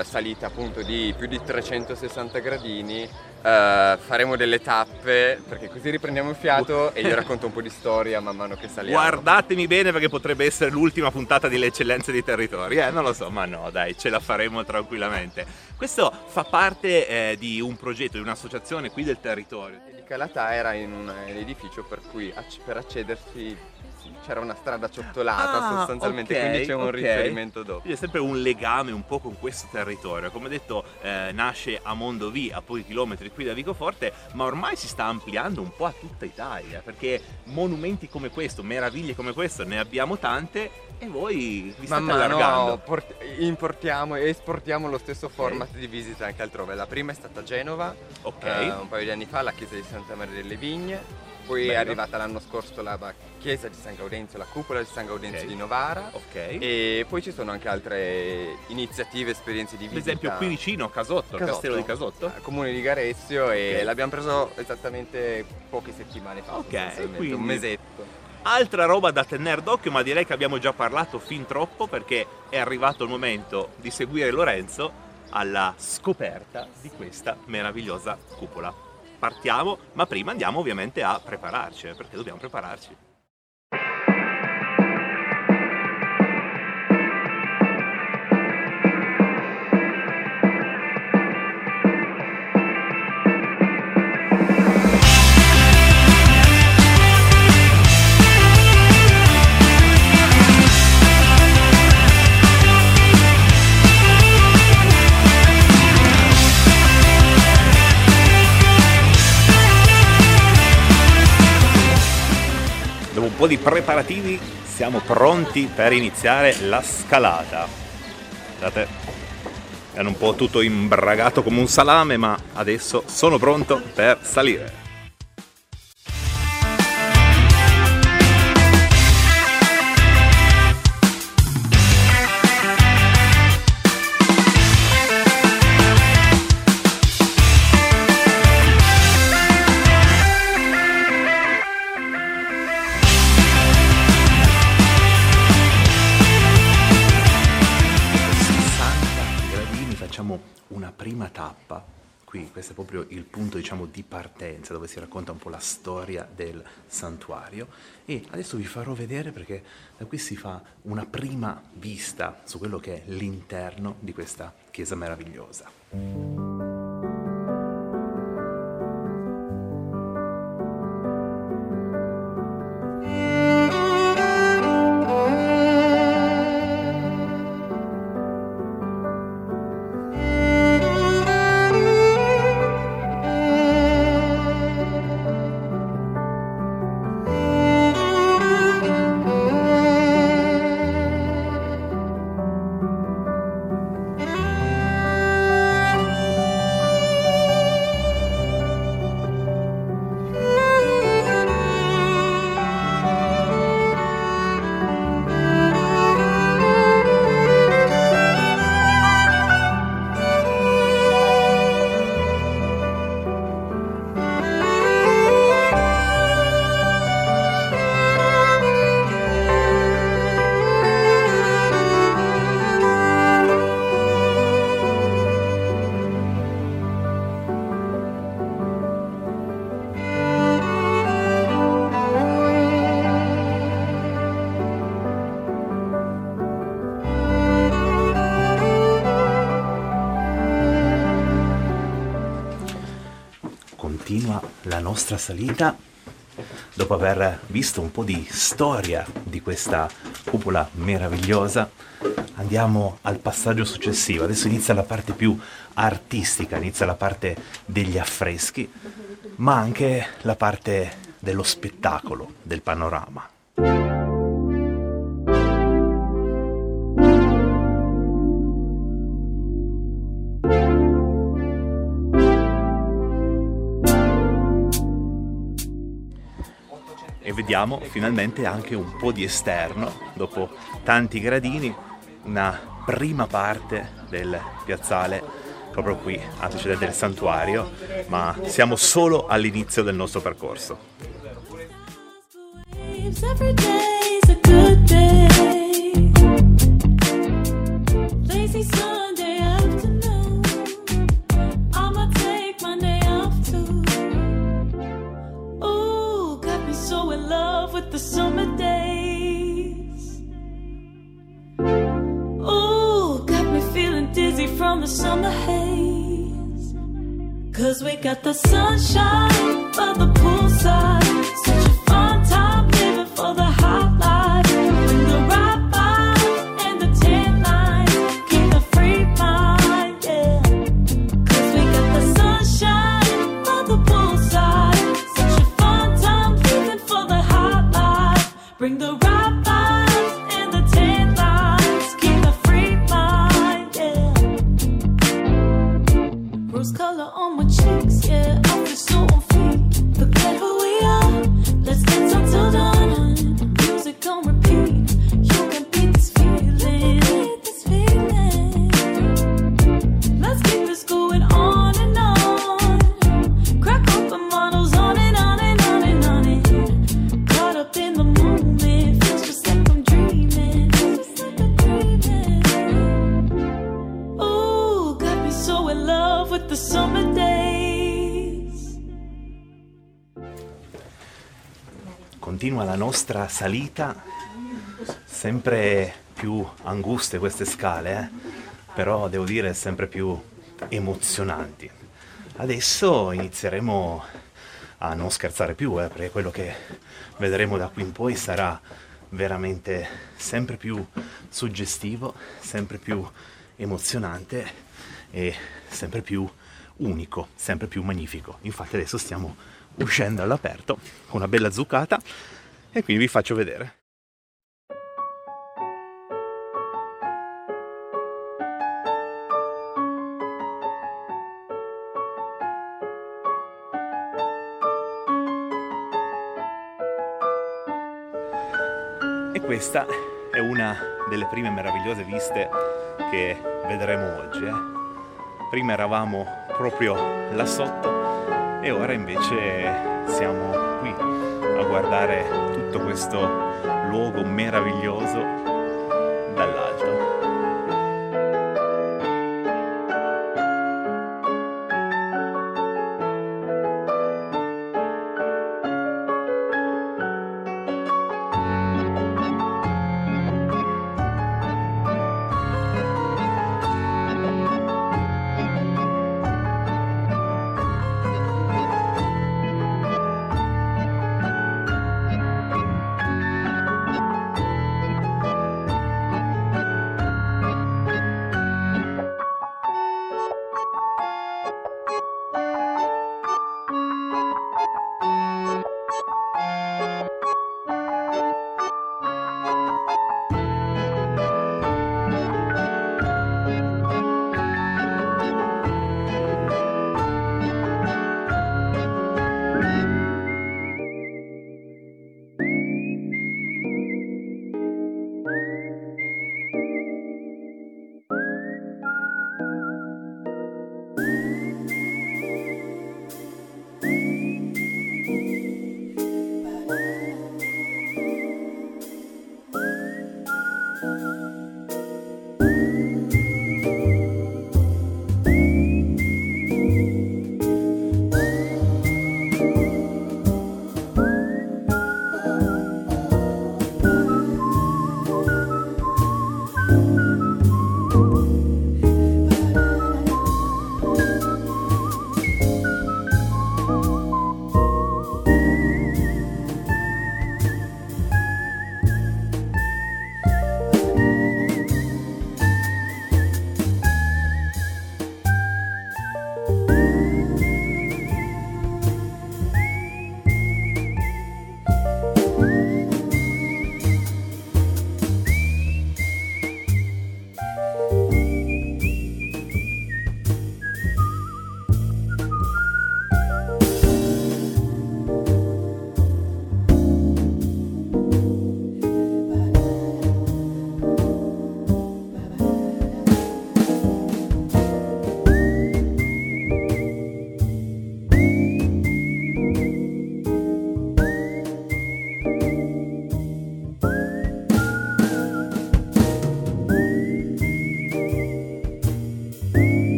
eh, salita appunto di più di 360 gradini, eh, faremo delle tappe perché così riprendiamo il fiato e io racconto un po' di storia man mano che saliamo. Guardatemi bene perché potrebbe essere l'ultima puntata di Le Eccellenze dei Territori. Eh, non lo so, ma no, dai, ce la faremo tranquillamente. Questo fa parte eh, di un progetto, di un'associazione qui del territorio. Di Calatà era in un edificio per cui acc- per accedersi sì, c'era una strada ciottolata Ah, sostanzialmente, ok, quindi c'è un ok. riferimento dopo. Quindi è sempre un legame un po' con questo territorio. Come detto, eh, nasce a Mondovì, a pochi chilometri qui da Vicoforte, ma ormai si sta ampliando un po' a tutta Italia, perché monumenti come questo, meraviglie come questo, ne abbiamo tante e voi vi state Man mano allargando. port- importiamo e esportiamo lo stesso format di visita anche altrove. La prima è stata a Genova, Ok. eh, un paio di anni fa, la chiesa di Santa Maria delle Vigne. Poi è Bello. arrivata l'anno scorso la chiesa di San Gaudenzio, la cupola di San Gaudenzio Ok. di Novara. Ok. E poi ci sono anche altre iniziative, esperienze di Per visita. esempio qui vicino, Casotto, il castello di Casotto. comune di Garessio e Ok. l'abbiamo preso esattamente poche settimane fa, Ok, quindi- un mesetto. Altra roba da tenere d'occhio, ma direi che abbiamo già parlato fin troppo perché è arrivato il momento di seguire Lorenzo alla scoperta di questa meravigliosa cupola. Partiamo, ma prima andiamo ovviamente a prepararci, eh, perché dobbiamo prepararci. Po' di preparativi siamo pronti per iniziare la scalata. Guardate, è un po' tutto imbragato come un salame, ma adesso sono pronto per salire. Proprio il punto diciamo di partenza dove si racconta un po' la storia del santuario. E adesso vi farò vedere perché da qui si fa una prima vista su quello che è l'interno di questa chiesa meravigliosa nostra salita dopo aver visto un po' di storia di questa cupola meravigliosa andiamo al passaggio successivo adesso inizia la parte più artistica inizia la parte degli affreschi ma anche la parte dello spettacolo, del panorama. Vediamo finalmente anche un po' di esterno, dopo tanti gradini, una prima parte del piazzale proprio qui, antecedente del santuario, ma siamo solo all'inizio del nostro percorso. From the summer haze. Cause we got the sunshine by the poolside. Such nostra salita, sempre più anguste queste scale, eh? però devo dire sempre più emozionanti. Adesso inizieremo a non scherzare più, eh, perché quello che vedremo da qui in poi sarà veramente sempre più suggestivo, sempre più emozionante e sempre più unico, sempre più magnifico. Infatti adesso stiamo uscendo all'aperto con una bella zuccata e quindi vi faccio vedere. E questa è una delle prime meravigliose viste che vedremo oggi. eh. Prima eravamo proprio là sotto e ora invece siamo qui a guardare tutto questo luogo meraviglioso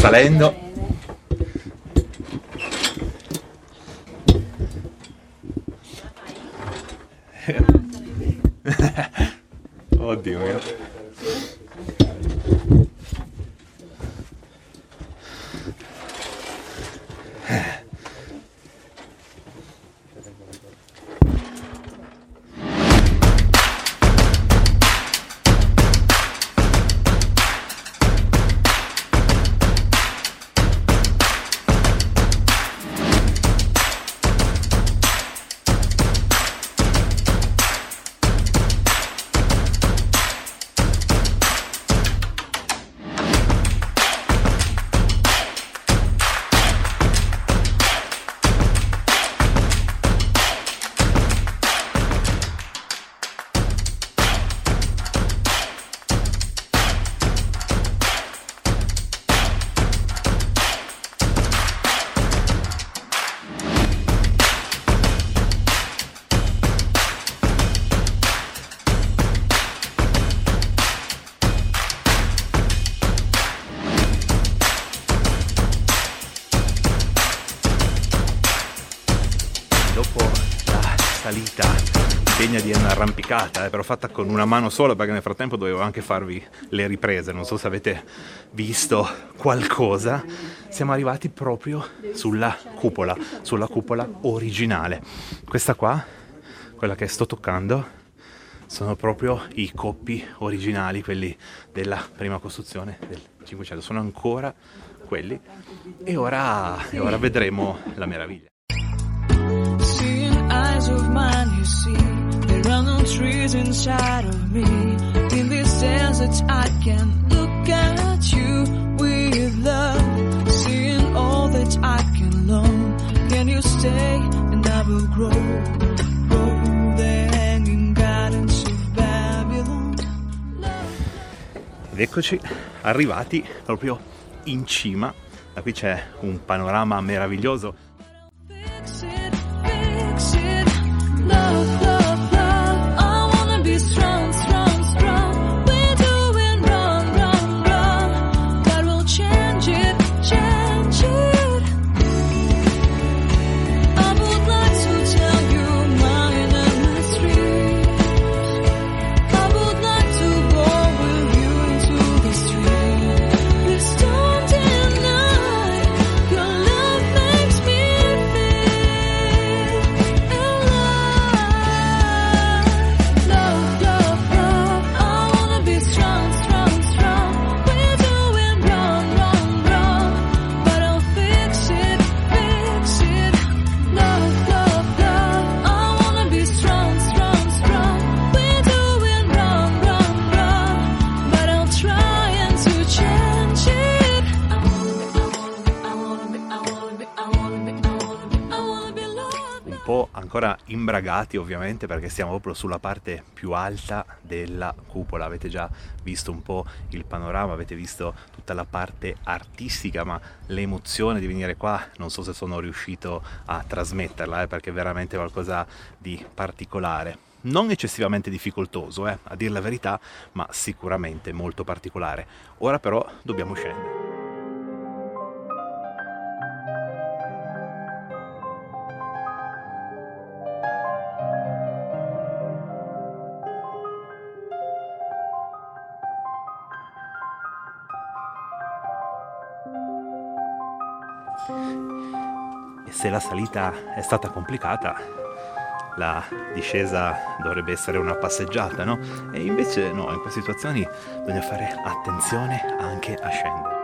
salendo. Un'arrampicata, eh, però fatta con una mano sola perché nel frattempo dovevo anche farvi le riprese, non so se avete visto qualcosa, siamo arrivati proprio sulla cupola, sulla cupola originale. Questa qua, quella che sto toccando, sono proprio i coppi originali, quelli della prima costruzione del 500, sono ancora quelli e ora, e ora vedremo la meraviglia. Of mine, you see, there are no trees inside of me. In this desert, I can look at you with love. Seeing all that I can learn. Can you stay and I will grow? Grow the hanging gardens of Babylon. Ed eccoci arrivati proprio in cima, da qui c'è un panorama meraviglioso. Fix it, fix it. Love, love, love. Ancora imbragati ovviamente perché siamo proprio sulla parte più alta della cupola, avete già visto un po' il panorama, avete visto tutta la parte artistica, ma l'emozione di venire qua non so se sono riuscito a trasmetterla eh, perché è veramente qualcosa di particolare. Non eccessivamente difficoltoso, eh, a dire la verità, ma sicuramente molto particolare. Ora però dobbiamo scendere. E se la salita è stata complicata, la discesa dovrebbe essere una passeggiata, no? E invece no, in queste situazioni bisogna fare attenzione anche a scendere.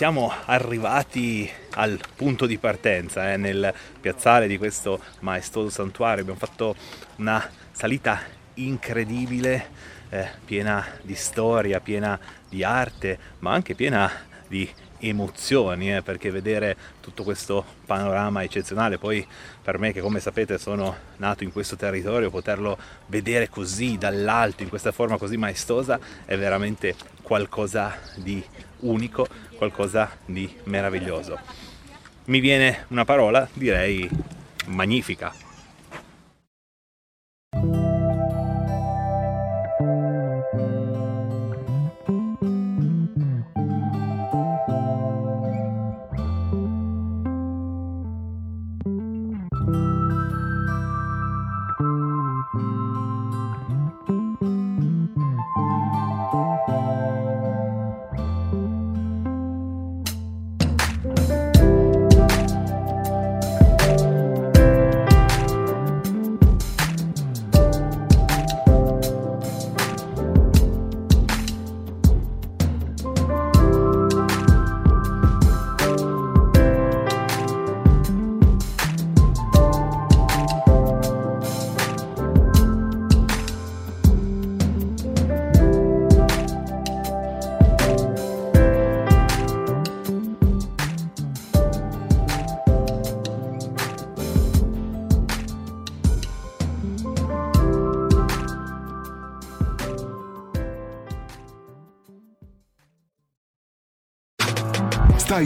Siamo arrivati al punto di partenza, eh, nel piazzale di questo maestoso santuario. Abbiamo fatto una salita incredibile eh, piena di storia, piena di arte, ma anche piena di emozioni, eh, perché vedere tutto questo panorama eccezionale, poi per me che come sapete sono nato in questo territorio, poterlo vedere così dall'alto, in questa forma così maestosa, è veramente qualcosa di unico, qualcosa di meraviglioso. Mi viene una parola, direi magnifica.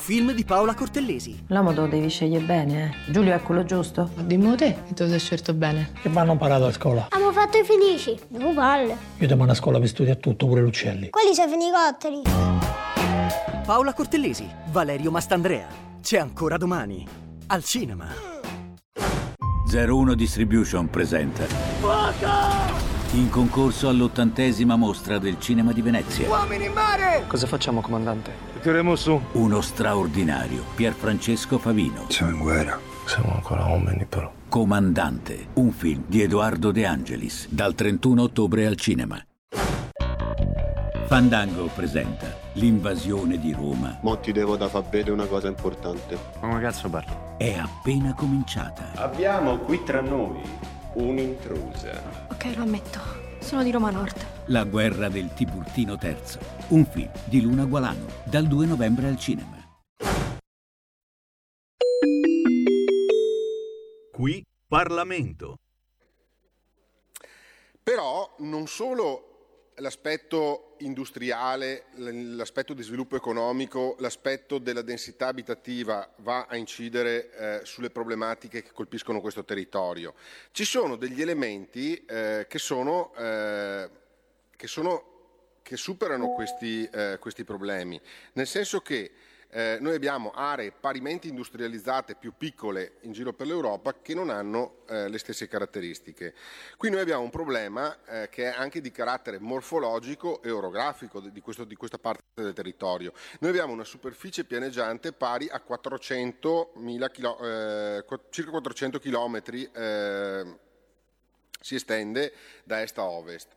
Film di Paola Cortellesi. L'uomo te lo devi scegliere bene, eh. Giulio è quello giusto. Dimmi te, che te lo sei scelto bene. Che vanno imparato a scuola? Abbiamo fatto i felici. Devo palle. Io ti mando a scuola per studiare tutto, pure l'uccelli. Quelli sono i fenicotteri. Paola Cortellesi, Valerio Mastandrea. C'è ancora domani. Al cinema. 01 Distribution presenta in concorso all'ottantesima mostra del cinema di Venezia. Uomini in mare! Cosa facciamo, comandante? Tireremo su uno straordinario Pierfrancesco Favino. Siamo in guerra. Siamo ancora uomini, però. Comandante, un film di Edoardo De Angelis, dal 31 ottobre al cinema. Fandango presenta l'invasione di Roma. Mo ti devo da far vedere una cosa importante. Ma come cazzo parli? È appena cominciata. Abbiamo qui tra noi un'intrusa. Ok, lo ammetto. Sono di Roma Nord. La guerra del Tiburtino III. Un film di Luna Gualano, dal 2 novembre al cinema. Qui Parlamento. Però non solo l'aspetto industriale, l'aspetto di sviluppo economico, l'aspetto della densità abitativa va a incidere eh, sulle problematiche che colpiscono questo territorio. Ci sono degli elementi eh, che sono, eh, che sono che superano questi, eh, questi problemi, nel senso che eh, noi abbiamo aree parimenti industrializzate più piccole in giro per l'Europa che non hanno eh, le stesse caratteristiche. Qui noi abbiamo un problema eh, che è anche di carattere morfologico e orografico di, questo- di questa parte del territorio. Noi abbiamo una superficie pianeggiante pari a 400.000 chilo- eh, circa 400 chilometri eh, si estende da est a ovest.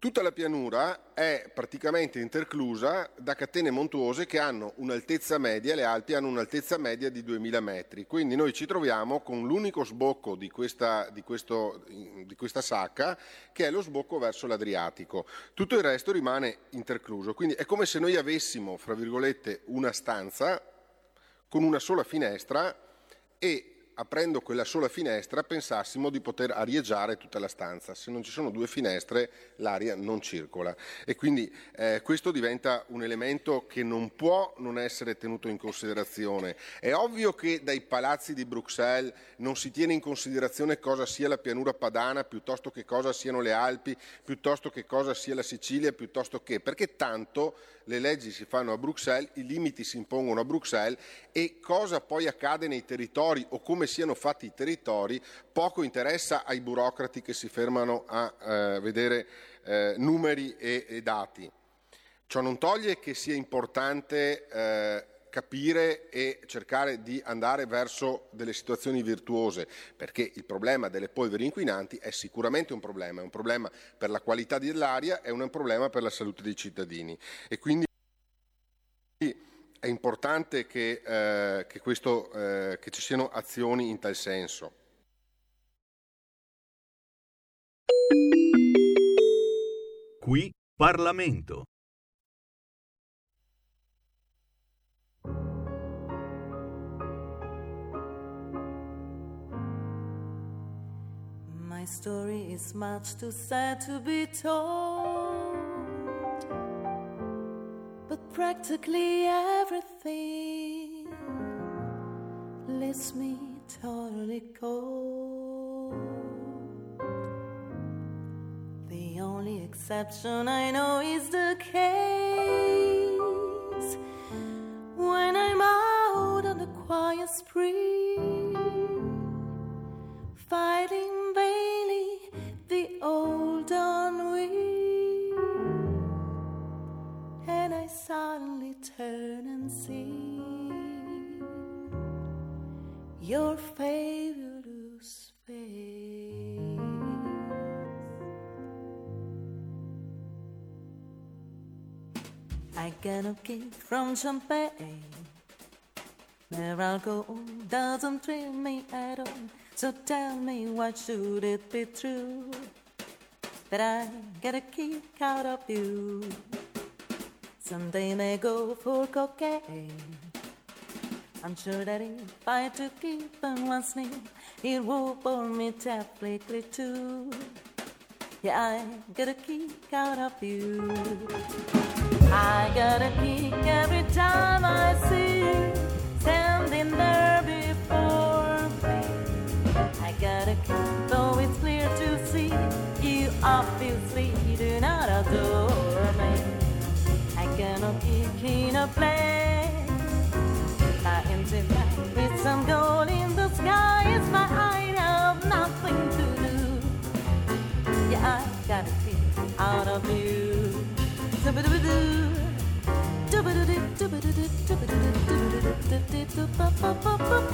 Tutta la pianura è praticamente interclusa da catene montuose che hanno un'altezza media, le Alpi hanno un'altezza media di 2000 metri, quindi noi ci troviamo con l'unico sbocco di questa, di questo- di questa sacca che è lo sbocco verso l'Adriatico. Tutto il resto rimane intercluso, quindi è come se noi avessimo, fra virgolette, una stanza con una sola finestra e aprendo quella sola finestra pensassimo di poter arieggiare tutta la stanza. Se non ci sono due finestre l'aria non circola e quindi eh, questo diventa un elemento che non può non essere tenuto in considerazione. È ovvio che dai palazzi di Bruxelles non si tiene in considerazione cosa sia la pianura padana piuttosto che cosa siano le Alpi, piuttosto che cosa sia la Sicilia, piuttosto che perché tanto le leggi si fanno a Bruxelles, i limiti si impongono a Bruxelles e cosa poi accade nei territori o come siano fatti i territori poco interessa ai burocrati che si fermano a eh, vedere eh, numeri e, e dati. Ciò non toglie che sia importante eh, capire e cercare di andare verso delle situazioni virtuose, perché il problema delle polveri inquinanti è sicuramente un problema, è un problema per la qualità dell'aria, è un problema per la salute dei cittadini. E quindi è importante che, eh, che, questo, eh, che ci siano azioni in tal senso. Qui Parlamento. My story is much too sad to be told. But practically everything leaves me totally cold. The only exception I know is the case when I'm out on the quiet spree, fighting vain the old ennui. And I suddenly turn and see your fabulous face. I got a kick from champagne. Where I'll doesn't thrill me at all. So tell me, why should it be true? that I get a kick out of you. Someday may go for cocaine. I'm sure that if I took even one sniff, it would bore me terribly too. Yeah, I get a kick out of you. I got a kick every time I see you standing there before me. I got a kick. Obviously, you do not adore me. I cannot kick in a plane. I am tonight with some gold in the sky. It's my I nothing to do. Yeah, I gotta be out of you.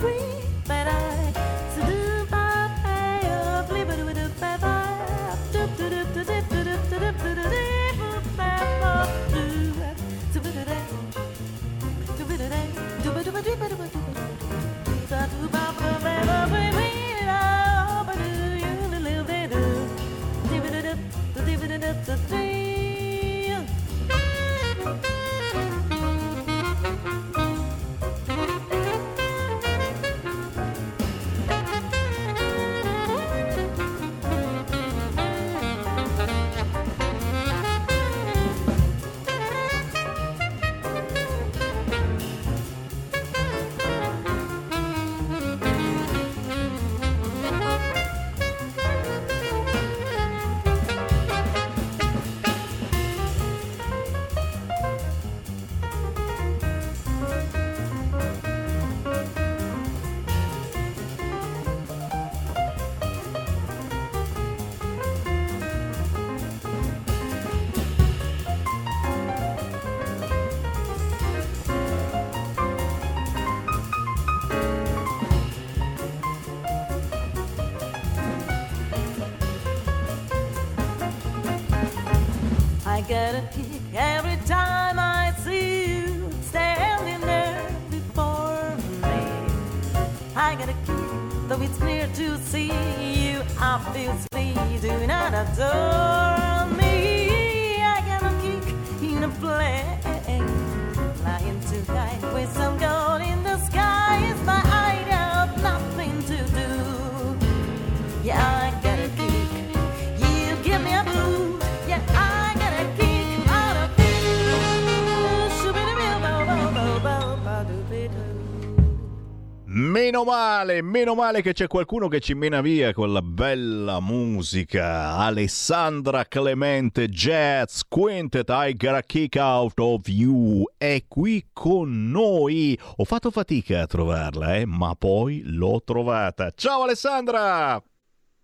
Free, but I. male, meno male che c'è qualcuno che ci mena via con la bella musica. Alessandra Clemente Jazz Quintet I Got a Kick Out of You è qui con noi. Ho fatto fatica a trovarla, eh, ma poi l'ho trovata. Ciao Alessandra!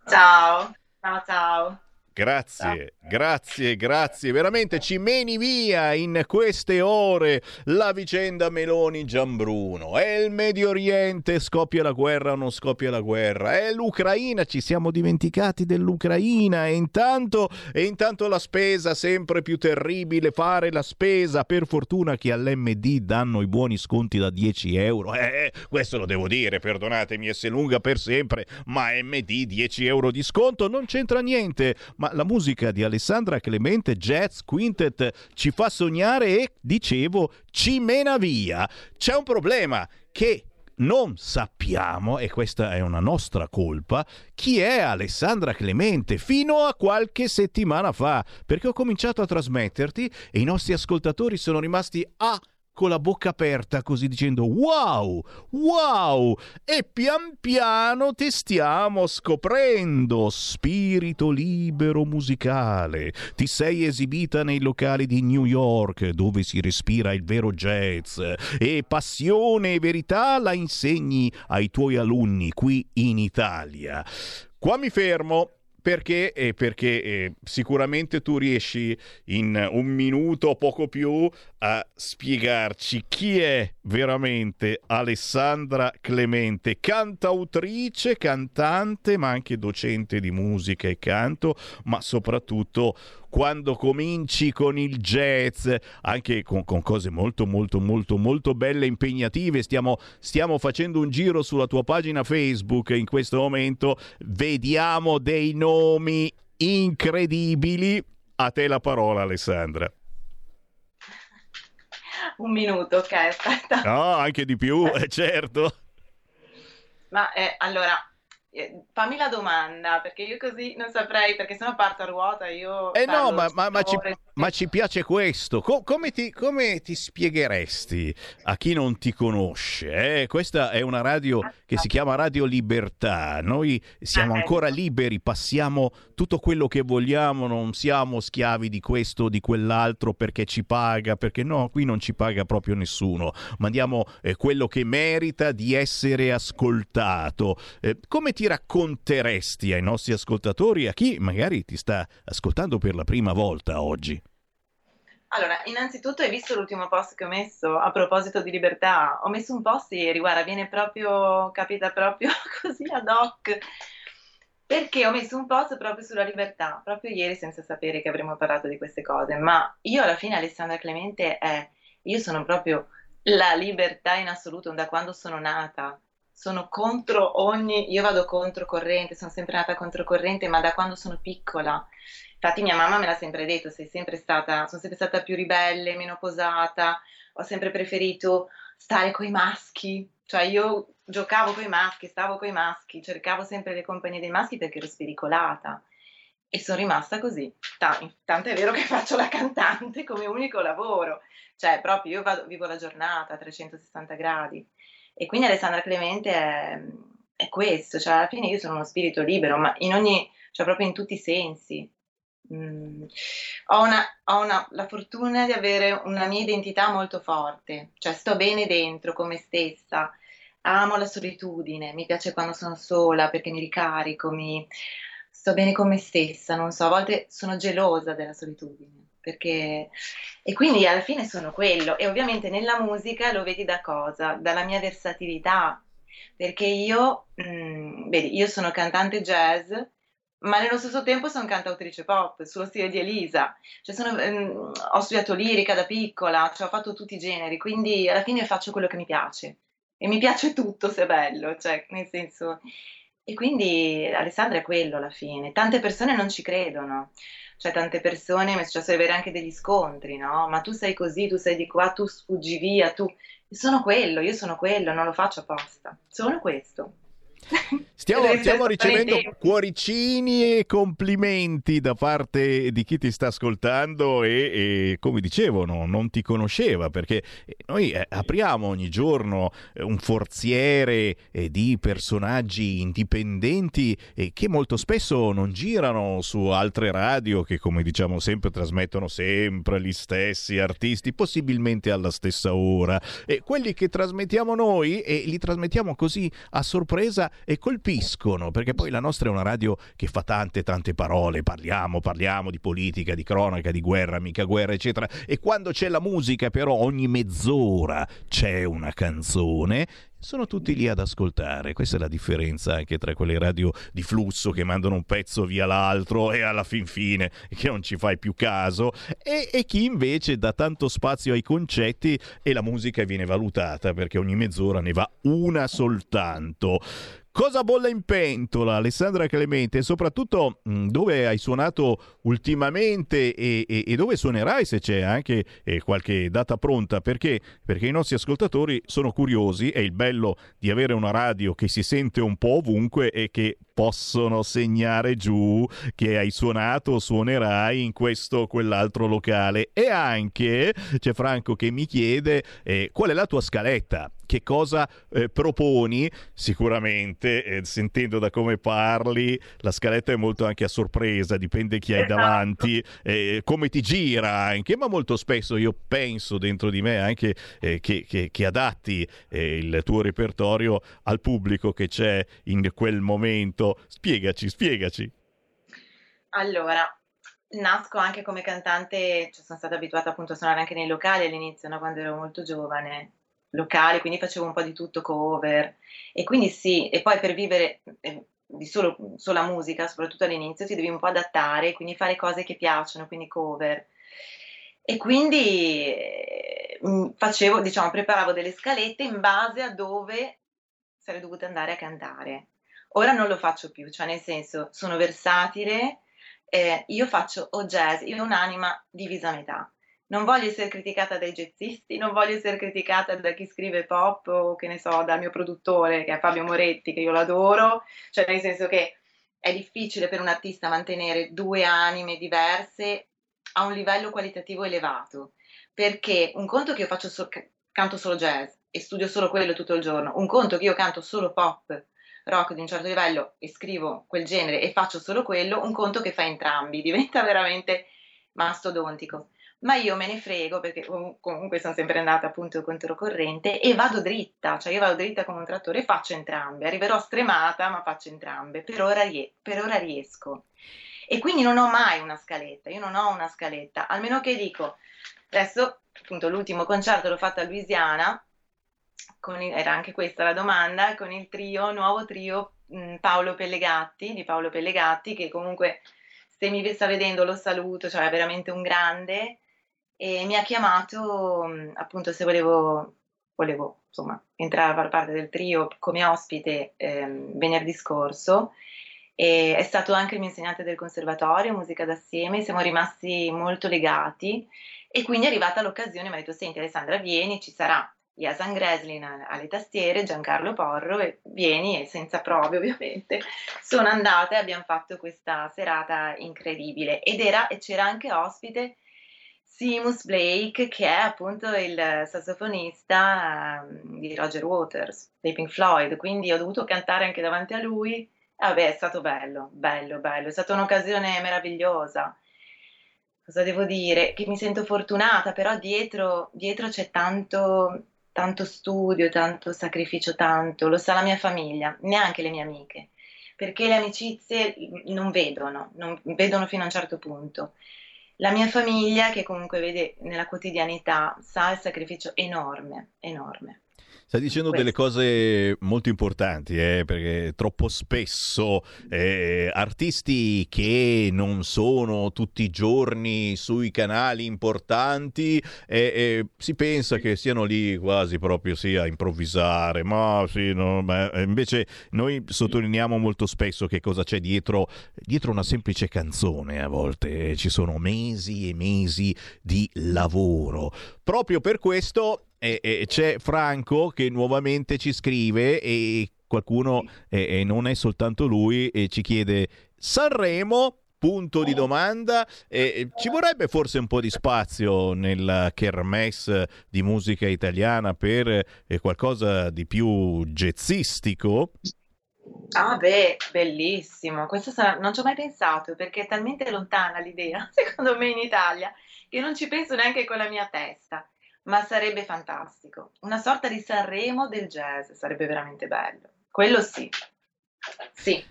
Ciao, ciao, ciao. Grazie, grazie, grazie. Veramente ci meni via in queste ore la vicenda Meloni Giambruno. È il Medio Oriente, scoppia la guerra o non scoppia la guerra. È l'Ucraina, ci siamo dimenticati dell'Ucraina. E intanto, e intanto la spesa sempre più terribile, fare la spesa. Per fortuna che all'MD danno i buoni sconti da 10 euro. Eh, questo lo devo dire, perdonatemi, se lunga per sempre, ma MD 10 euro di sconto non c'entra niente ma la musica di Alessandra Clemente Jazz Quintet ci fa sognare e, dicevo, ci mena via. C'è un problema che non sappiamo, e questa è una nostra colpa, chi è Alessandra Clemente fino a qualche settimana fa, perché ho cominciato a trasmetterti e i nostri ascoltatori sono rimasti a con la bocca aperta così dicendo wow, wow e pian piano ti stiamo scoprendo spirito libero musicale. Ti sei esibita nei locali di New York dove si respira il vero jazz e passione e verità la insegni ai tuoi alunni qui in Italia. Qua mi fermo perché? Eh, perché eh, sicuramente tu riesci in un minuto o poco più a spiegarci chi è veramente Alessandra Clemente, cantautrice, cantante, ma anche docente di musica e canto, ma soprattutto quando cominci con il jazz, anche con, con, cose molto molto molto molto belle e impegnative. Stiamo, stiamo facendo un giro sulla tua pagina Facebook in questo momento, vediamo dei nomi incredibili. A te la parola Alessandra. Un minuto, ok, aspetta. No, anche di più, eh, certo. Ma eh, allora, eh, fammi la domanda, perché io così non saprei, perché sennò parto a ruota, io... Eh no, ma, ma- ma ci, ma ci piace questo. Co- come, ti, come ti spiegheresti a chi non ti conosce? eh? Questa è una radio che si chiama Radio Libertà. Noi siamo Ah, ancora ecco. liberi, passiamo tutto quello che vogliamo, non siamo schiavi di questo o di quell'altro perché ci paga, perché no, qui non ci paga proprio nessuno. Mandiamo eh, quello che merita di essere ascoltato. Eh, come ti racconteresti ai nostri ascoltatori, a chi magari ti sta ascoltando per la prima volta oggi? Allora, innanzitutto hai visto l'ultimo post che ho messo a proposito di libertà? Ho messo un post ieri, guarda, viene proprio, capita proprio così ad hoc, perché ho messo un post proprio sulla libertà, proprio ieri senza sapere che avremmo parlato di queste cose, ma io alla fine Alessandra Clemente è, io sono proprio la libertà in assoluto da quando sono nata. Sono contro ogni, io vado controcorrente, sono sempre nata controcorrente, ma da quando sono piccola. Infatti mia mamma me l'ha sempre detto, sei sempre stata, sono sempre stata più ribelle, meno posata, ho sempre preferito stare coi maschi, cioè io giocavo coi maschi, stavo coi maschi, cercavo sempre le compagnie dei maschi perché ero spericolata e sono rimasta così. Ta- tanto è vero che faccio la cantante come unico lavoro, cioè proprio io vado- vivo la giornata a 360 gradi e quindi Alessandra Clemente è, è questo, cioè alla fine io sono uno spirito libero, ma in ogni, cioè proprio in tutti i sensi. Mm, ho, una, ho una- la fortuna di avere una mia identità molto forte, cioè sto bene dentro con me stessa, amo la solitudine, mi piace quando sono sola perché mi ricarico, mi, sto bene con me stessa, non so, a volte sono gelosa della solitudine, perché... E quindi alla fine sono quello, e ovviamente nella musica lo vedi da cosa? Dalla mia versatilità, perché io, mm, vedi, io sono cantante jazz, ma nello stesso tempo sono cantautrice pop, sullo stile di Elisa, cioè sono, ehm, ho studiato lirica da piccola, cioè ho fatto tutti i generi, quindi alla fine faccio quello che mi piace, e mi piace tutto se è bello, cioè nel senso... E quindi Alessandra è quello alla fine. Tante persone non ci credono, cioè tante persone mi è successo di avere anche degli scontri, no? Ma tu sei così, tu sei di qua, tu sfuggi via, tu... Sono quello, io sono quello, non lo faccio apposta, sono questo. Stiamo, stiamo ricevendo cuoricini e complimenti da parte di chi ti sta ascoltando e, e, come dicevo no, non ti conosceva perché noi eh, apriamo ogni giorno eh, un forziere eh, di personaggi indipendenti eh, che molto spesso non girano su altre radio che come diciamo sempre trasmettono sempre gli stessi artisti possibilmente alla stessa ora. E quelli che trasmettiamo noi e li trasmettiamo così a sorpresa e colpiscono, perché poi la nostra è una radio che fa tante tante parole, parliamo, parliamo di politica, di cronaca, di guerra, mica guerra, eccetera, e quando c'è la musica però ogni mezz'ora c'è una canzone sono tutti lì ad ascoltare. Questa è la differenza anche tra quelle radio di flusso che mandano un pezzo via l'altro e alla fin fine che non ci fai più caso, e, e chi invece dà tanto spazio ai concetti e la musica viene valutata perché ogni mezz'ora ne va una soltanto. Cosa bolla in pentola, Alessandra Clemente, e soprattutto mh, dove hai suonato ultimamente e, e- e dove suonerai se c'è anche eh, qualche data pronta? Perché? Perché i nostri ascoltatori sono curiosi, è il bello di avere una radio che si sente un po' ovunque e che possono segnare giù che hai suonato o suonerai in questo o quell'altro locale. E anche c'è Franco che mi chiede eh, qual è la tua scaletta che cosa eh, proponi? Sicuramente, eh, sentendo da come parli, la scaletta è molto anche a sorpresa, dipende chi hai Esatto. davanti, eh, come ti gira anche, ma molto spesso io penso dentro di me anche eh, che, che- che adatti eh, il tuo repertorio al pubblico che c'è in quel momento. Spiegaci, spiegaci. Allora, nasco anche come cantante, cioè sono stata abituata appunto a suonare anche nei locali all'inizio, no? Quando ero molto giovane, locali, quindi facevo un po' di tutto, cover. E quindi sì, e poi per vivere eh, di solo, sola musica, soprattutto all'inizio, ti devi un po' adattare, quindi fare cose che piacciono, quindi cover. E quindi eh, mh, facevo, diciamo, preparavo delle scalette in base a dove sarei dovuta andare a cantare. Ora non lo faccio più, cioè nel senso sono versatile, eh, io faccio o jazz, io ho un'anima divisa a metà. Non voglio essere criticata dai jazzisti, non voglio essere criticata da chi scrive pop o che ne so, dal mio produttore che è Fabio Moretti, che io l'adoro, cioè nel senso che è difficile per un artista mantenere due anime diverse a un livello qualitativo elevato, perché un conto che io faccio so- canto solo jazz e studio solo quello tutto il giorno, un conto che io canto solo pop, rock di un certo livello e scrivo quel genere e faccio solo quello, un conto che fa entrambi, diventa veramente mastodontico. Ma io me ne frego perché com- comunque sono sempre andata appunto controcorrente e vado dritta, cioè io vado dritta come un trattore e faccio entrambe. Arriverò stremata, ma faccio entrambe. Per ora, per ora riesco. E quindi non ho mai una scaletta, io non ho una scaletta, almeno che dico, adesso appunto l'ultimo concerto l'ho fatto a Louisiana, il- era anche questa la domanda, con il trio, nuovo trio mh, Paolo Pellegatti, di Paolo Pellegatti, che comunque se mi sta vedendo lo saluto, cioè è veramente un grande, e mi ha chiamato mh, appunto se volevo, volevo insomma entrare a far parte del trio come ospite ehm, venerdì scorso. E è stato anche il mio insegnante del conservatorio, musica d'assieme, siamo rimasti molto legati e quindi è arrivata l'occasione, mi ha detto senti Alessandra vieni, ci sarà Yasan Greslin alle tastiere, Giancarlo Porro e vieni e senza prove ovviamente sono andata e abbiamo fatto questa serata incredibile. Ed era, e c'era anche ospite Seamus Blake che è appunto il sassofonista ehm, di Roger Waters dei Pink Floyd. Quindi ho dovuto cantare anche davanti a lui. Vabbè è stato bello, bello, bello. È stata un'occasione meravigliosa. Cosa devo dire? Che mi sento fortunata, però dietro, dietro c'è tanto, tanto studio, tanto sacrificio, tanto, lo sa la mia famiglia, neanche le mie amiche, perché le amicizie non vedono, non vedono fino a un certo punto. La mia famiglia, che comunque vede nella quotidianità, sa il sacrificio enorme, enorme. Stai dicendo delle cose molto importanti, eh, perché troppo spesso eh, artisti che non sono tutti i giorni sui canali importanti eh, eh, si pensa che siano lì quasi proprio sì, a improvvisare, ma sì, no, ma invece noi sottolineiamo molto spesso che cosa c'è dietro, dietro una semplice canzone a volte, ci sono mesi e mesi di lavoro. Proprio per questo e, e c'è Franco che nuovamente ci scrive e qualcuno, e, e non è soltanto lui, e ci chiede Sanremo. Punto di domanda, e ci vorrebbe forse un po' di spazio nella kermesse di musica italiana per eh, qualcosa di più jazzistico? Ah beh, bellissimo, questo sarà- non ci ho mai pensato perché è talmente lontana l'idea, secondo me in Italia, che non ci penso neanche con la mia testa, ma sarebbe fantastico. Una sorta di Sanremo del jazz, sarebbe veramente bello. Quello sì, Sì.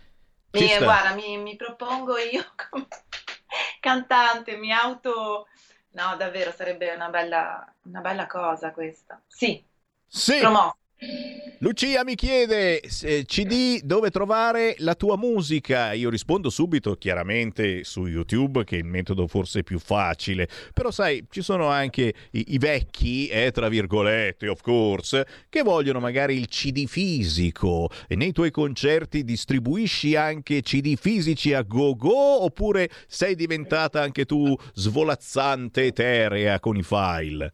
Mi, guarda, mi, mi propongo io come cantante, mi auto... No, davvero, sarebbe una bella, una bella cosa questa. Sì, Sì. promosso. Lucia mi chiede se- CD dove trovare la tua musica. Io rispondo subito, chiaramente su YouTube, che è il metodo forse più facile. Però sai, ci sono anche i, i vecchi, eh, tra virgolette, of course, che vogliono magari il CD fisico. E nei tuoi concerti distribuisci anche CD fisici a go-go oppure sei diventata anche tu svolazzante eterea con i file?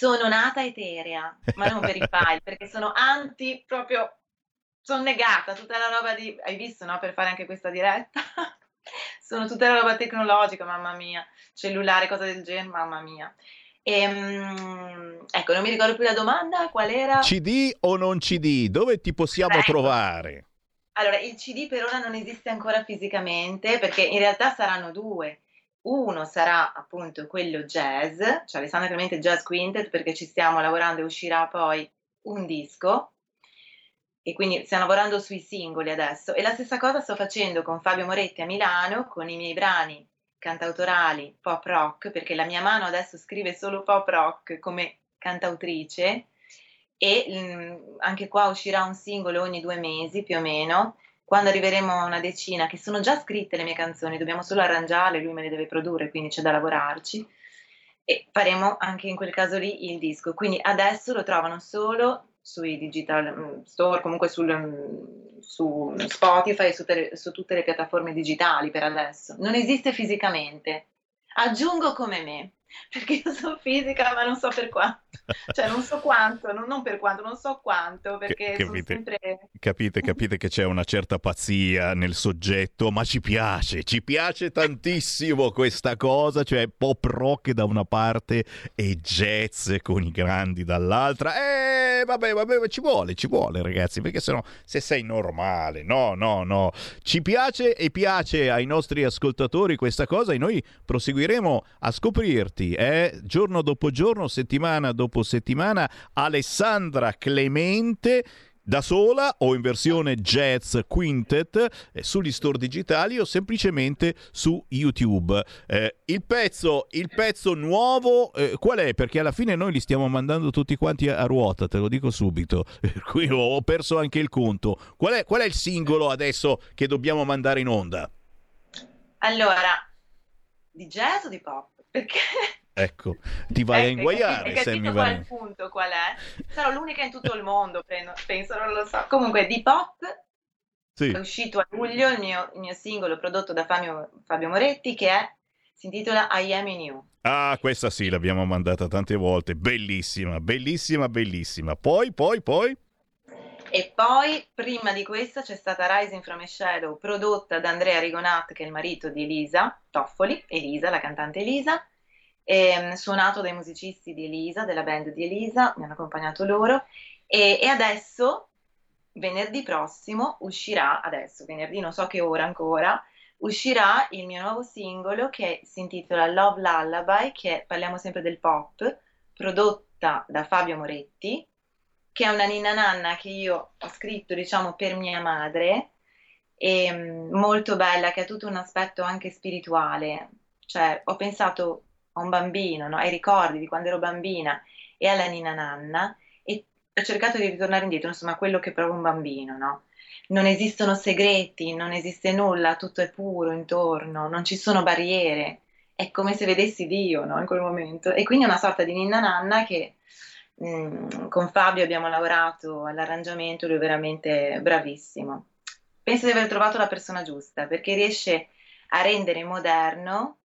Sono nata eterea, ma non per i file, perché sono anti proprio... Sono negata, tutta la roba di... Hai visto, no? Per fare anche questa diretta. sono tutta la roba tecnologica, mamma mia. Cellulare, cose del genere, mamma mia. Ehm, ecco, non mi ricordo più la domanda, qual era? CD o non CD? Dove ti possiamo Ecco. trovare? Allora, il CD per ora non esiste ancora fisicamente perché in realtà saranno due. Uno sarà appunto quello jazz, cioè Alessandra Clemente Jazz Quintet, perché ci stiamo lavorando e uscirà poi un disco e quindi stiamo lavorando sui singoli adesso. E la stessa cosa sto facendo con Fabio Moretti a Milano, con i miei brani cantautorali pop rock, perché la mia mano adesso scrive solo pop rock come cantautrice e mm, anche qua uscirà un singolo ogni due mesi più o meno. Quando arriveremo a una decina, che sono già scritte le mie canzoni, dobbiamo solo arrangiarle, lui me le deve produrre, quindi c'è da lavorarci. E faremo anche in quel caso lì il disco. Quindi adesso lo trovano solo sui digital mm, store, comunque sul, mm, su Spotify e su, su tutte le piattaforme digitali per adesso. Non esiste fisicamente. Aggiungo come me, perché io sono fisica ma non so per quanto. Cioè non so quanto, non, non per quanto, non so quanto, perché sono capite? sempre... Capite, capite che c'è una certa pazzia nel soggetto, ma ci piace, ci piace tantissimo questa cosa, cioè pop rock da una parte e jazz con i grandi dall'altra. Eh, vabbè, vabbè, ci vuole, ci vuole ragazzi, perché sennò se sei normale, no, no, no. Ci piace e piace ai nostri ascoltatori questa cosa e noi proseguiremo a scoprirti, eh, giorno dopo giorno, settimana dopo settimana, Alessandra Clemente da sola o in versione jazz quintet eh, sugli store digitali o semplicemente su YouTube. Eh, il, pezzo, il pezzo nuovo eh, qual è? Perché alla fine noi li stiamo mandando tutti quanti a, a ruota, te lo dico subito. Ho, ho perso anche il conto. Qual è, qual è il singolo adesso che dobbiamo mandare in onda? Allora, di jazz o di pop? Perché Ecco, ti vai a Ecco, inguaiare, capito Sammy qual è Varin. il punto, qual è? Sarò l'unica in tutto il mondo, penso, penso, non lo so. Comunque, di pop Sì. è uscito a luglio il mio, il mio singolo prodotto da Fabio, Fabio Moretti che è, si intitola I Am In You. Ah, questa sì, l'abbiamo mandata tante volte. Bellissima, bellissima, bellissima. Poi, poi, poi. E poi, prima di questa, c'è stata Rising from a Shadow, prodotta da Andrea Rigonat, che è il marito di Elisa Toffoli, Elisa, la cantante Elisa, e, suonato dai musicisti di Elisa, della band di Elisa, mi hanno accompagnato loro, e, e adesso, venerdì prossimo, uscirà, adesso, venerdì non so che ora ancora, uscirà il mio nuovo singolo che si intitola Love Lullaby, che parliamo sempre del pop, prodotta da Fabio Moretti, che è una ninna nanna che io ho scritto, diciamo, per mia madre, e mm, molto bella, che ha tutto un aspetto anche spirituale. Cioè, ho pensato un bambino, no? ai ricordi di quando ero bambina e alla ninna nanna, e ho cercato di ritornare indietro, insomma, a quello che prova un bambino, no? Non esistono segreti, non esiste nulla, tutto è puro intorno, non ci sono barriere. È come se vedessi Dio, no? In quel momento. E quindi è una sorta di ninna nanna che mm, con Fabio abbiamo lavorato all'arrangiamento, lui è veramente bravissimo. Penso di aver trovato la persona giusta perché riesce a rendere moderno,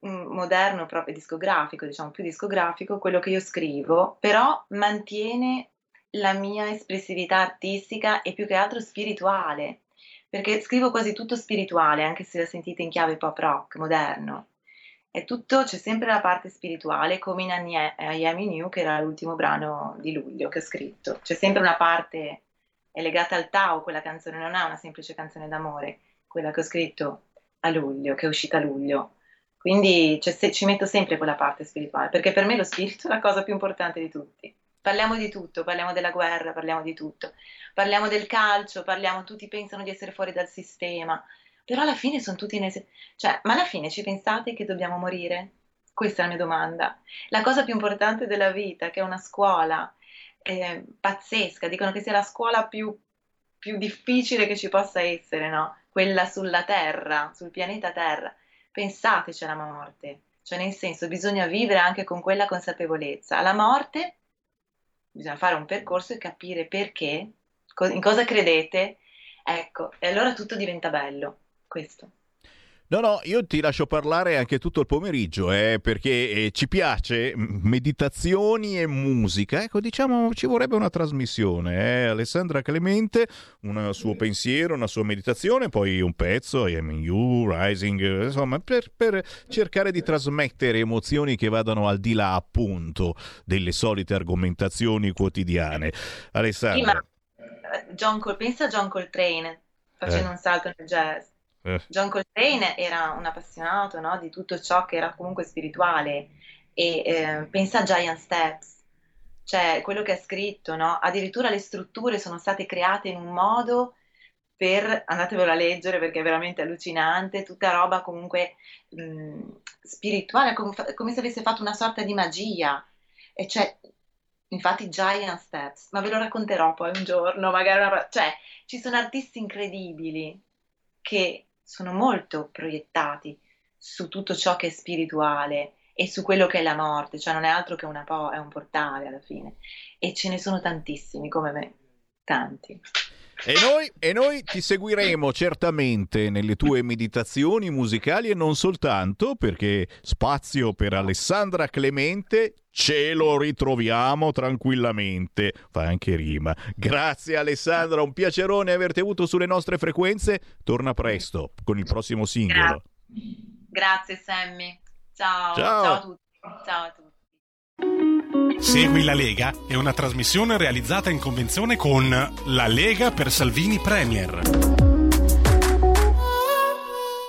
moderno proprio discografico, diciamo più discografico, quello che io scrivo, però mantiene la mia espressività artistica e più che altro spirituale, perché scrivo quasi tutto spirituale, anche se la sentite in chiave pop rock moderno. È tutto, c'è sempre la parte spirituale, come in I Am In You, che era l'ultimo brano di luglio che ho scritto. C'è sempre una parte, è legata al Tao, quella canzone non è una semplice canzone d'amore, quella che ho scritto a luglio, che è uscita a luglio. Quindi c'è se- ci metto sempre quella parte spirituale, perché per me lo spirito è la cosa più importante di tutti. Parliamo di tutto, parliamo della guerra, parliamo di tutto. Parliamo del calcio, parliamo, tutti pensano di essere fuori dal sistema, però alla fine sono tutti nei... Cioè, ma alla fine ci pensate che dobbiamo morire? Questa è la mia domanda. La cosa più importante della vita, che è una scuola eh, pazzesca, dicono che sia la scuola più, più difficile che ci possa essere, no? Quella sulla Terra, sul pianeta Terra. Pensateci alla morte, cioè nel senso bisogna vivere anche con quella consapevolezza. Alla morte bisogna fare un percorso e capire perché, in cosa credete, ecco, e allora tutto diventa bello, questo. No, no, io ti lascio parlare anche tutto il pomeriggio, eh, perché eh, ci piace meditazioni e musica. Ecco, diciamo, ci vorrebbe una trasmissione. Eh? Alessandra Clemente, un suo pensiero, una sua meditazione, poi un pezzo, I Am You, Rising, insomma, per, per cercare di trasmettere emozioni che vadano al di là, appunto, delle solite argomentazioni quotidiane. Sì, Alessandra. ma eh, John Col- pensa a John Coltrane facendo Eh. un salto nel jazz. Eh. John Coltrane era un appassionato, no, di tutto ciò che era comunque spirituale e eh, pensa a Giant Steps, cioè quello che ha scritto, no? Addirittura le strutture sono state create in un modo per, andatevelo a leggere perché è veramente allucinante, tutta roba comunque mh, spirituale, come, fa- come se avesse fatto una sorta di magia. E cioè, infatti Giant Steps, ma ve lo racconterò poi un giorno, magari una... Cioè, ci sono artisti incredibili che sono molto proiettati su tutto ciò che è spirituale e su quello che è la morte, cioè non è altro che una po', è un portale alla fine. E ce ne sono tantissimi come me, tanti. E noi, e noi ti seguiremo certamente nelle tue meditazioni musicali e non soltanto, perché spazio per Alessandra Clemente ce lo ritroviamo tranquillamente. Fa anche rima. Grazie Alessandra, un piacerone averti avuto sulle nostre frequenze. Torna presto con il prossimo singolo. Grazie Sammy, ciao, Ciao. ciao a tutti. Ciao a tutti. Segui la Lega è una trasmissione realizzata in convenzione con La Lega per Salvini Premier.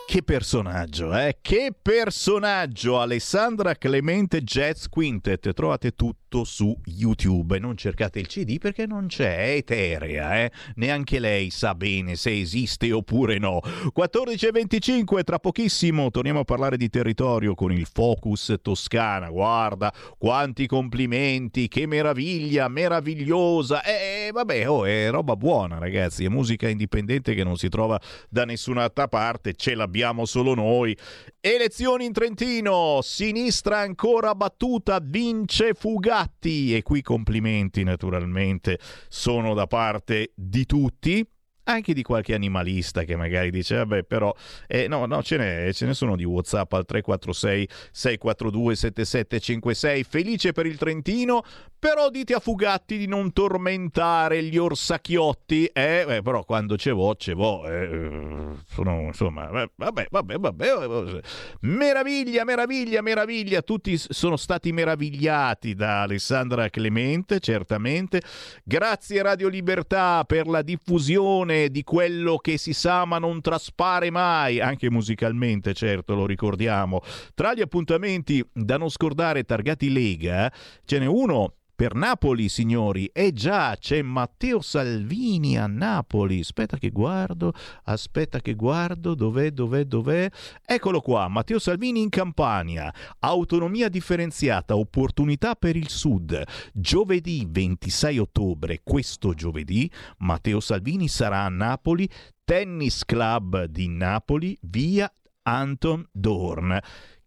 Che personaggio, eh? Che personaggio! Alessandra Clemente Jazz Quintet. Trovate tutto su YouTube non cercate il CD perché non c'è, è eterea, eh? Neanche lei sa bene se esiste oppure no. 14.25, tra pochissimo torniamo a parlare di territorio con il Focus Toscana. Guarda, quanti complimenti, che meraviglia, meravigliosa. E vabbè, oh, è roba buona, ragazzi, è musica indipendente che non si trova da nessun'altra parte, ce l'abbiamo solo noi. Elezioni in Trentino, sinistra ancora battuta, vince Fugatti e qui complimenti naturalmente sono da parte di tutti. Anche di qualche animalista che magari dice, vabbè, però, eh, no, no, ce ne, ce ne sono di WhatsApp al 346 642 7756. Felice per il Trentino, però dite a Fugatti di non tormentare gli orsacchiotti, eh, beh, però quando c'è vo, c'è vo, eh, sono, insomma, eh, vabbè, vabbè, vabbè, eh, meraviglia, meraviglia, meraviglia, tutti sono stati meravigliati da Alessandra Clemente, certamente, grazie Radio Libertà per la diffusione di quello che si sa ma non traspare mai, anche musicalmente, certo, lo ricordiamo. Tra gli appuntamenti da non scordare targati Lega, ce n'è uno per Napoli, signori. E già c'è Matteo Salvini a Napoli. Aspetta che guardo, aspetta che guardo, dov'è, dov'è, dov'è? Eccolo qua, Matteo Salvini in Campania. Autonomia differenziata, opportunità per il Sud. Giovedì 26 ottobre, questo giovedì, Matteo Salvini sarà a Napoli, Tennis Club di Napoli, via Anton Dorn.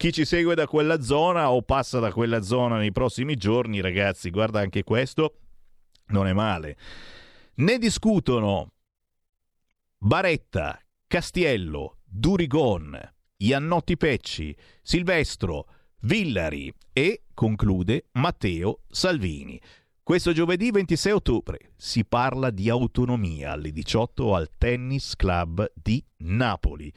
Chi ci segue da quella zona o passa da quella zona nei prossimi giorni, ragazzi, guarda anche questo, non è male. Ne discutono Baretta, Castiello, Durigon, Iannotti Pecci, Silvestro, Villari e, conclude, Matteo Salvini. Questo giovedì 26 ottobre si parla di autonomia alle 18 al Tennis Club di Napoli.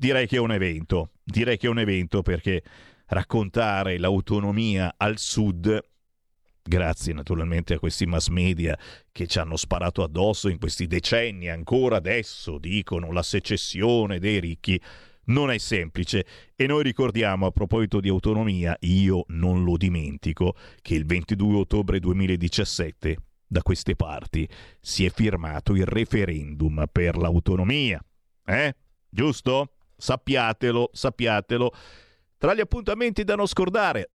Direi che è un evento, direi che è un evento perché raccontare l'autonomia al sud, grazie naturalmente a questi mass media che ci hanno sparato addosso in questi decenni, ancora adesso dicono la secessione dei ricchi, non è semplice e noi ricordiamo a proposito di autonomia, io non lo dimentico, che il 22 ottobre 2017 da queste parti si è firmato il referendum per l'autonomia. Eh? Giusto? Sappiatelo, sappiatelo. Tra gli appuntamenti da non scordare,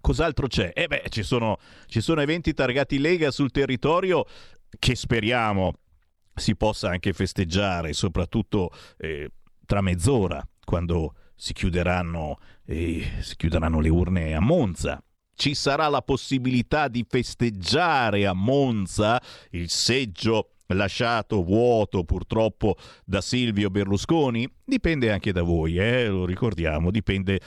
Cos'altro c'è? Eh beh, ci sono, ci sono eventi targati Lega sul territorio che speriamo si possa anche festeggiare, soprattutto eh, tra mezz'ora, quando si chiuderanno, eh, si chiuderanno le urne a Monza. Ci sarà la possibilità di festeggiare a Monza il seggio lasciato vuoto purtroppo da Silvio Berlusconi? Dipende anche da voi, eh? lo ricordiamo, dipende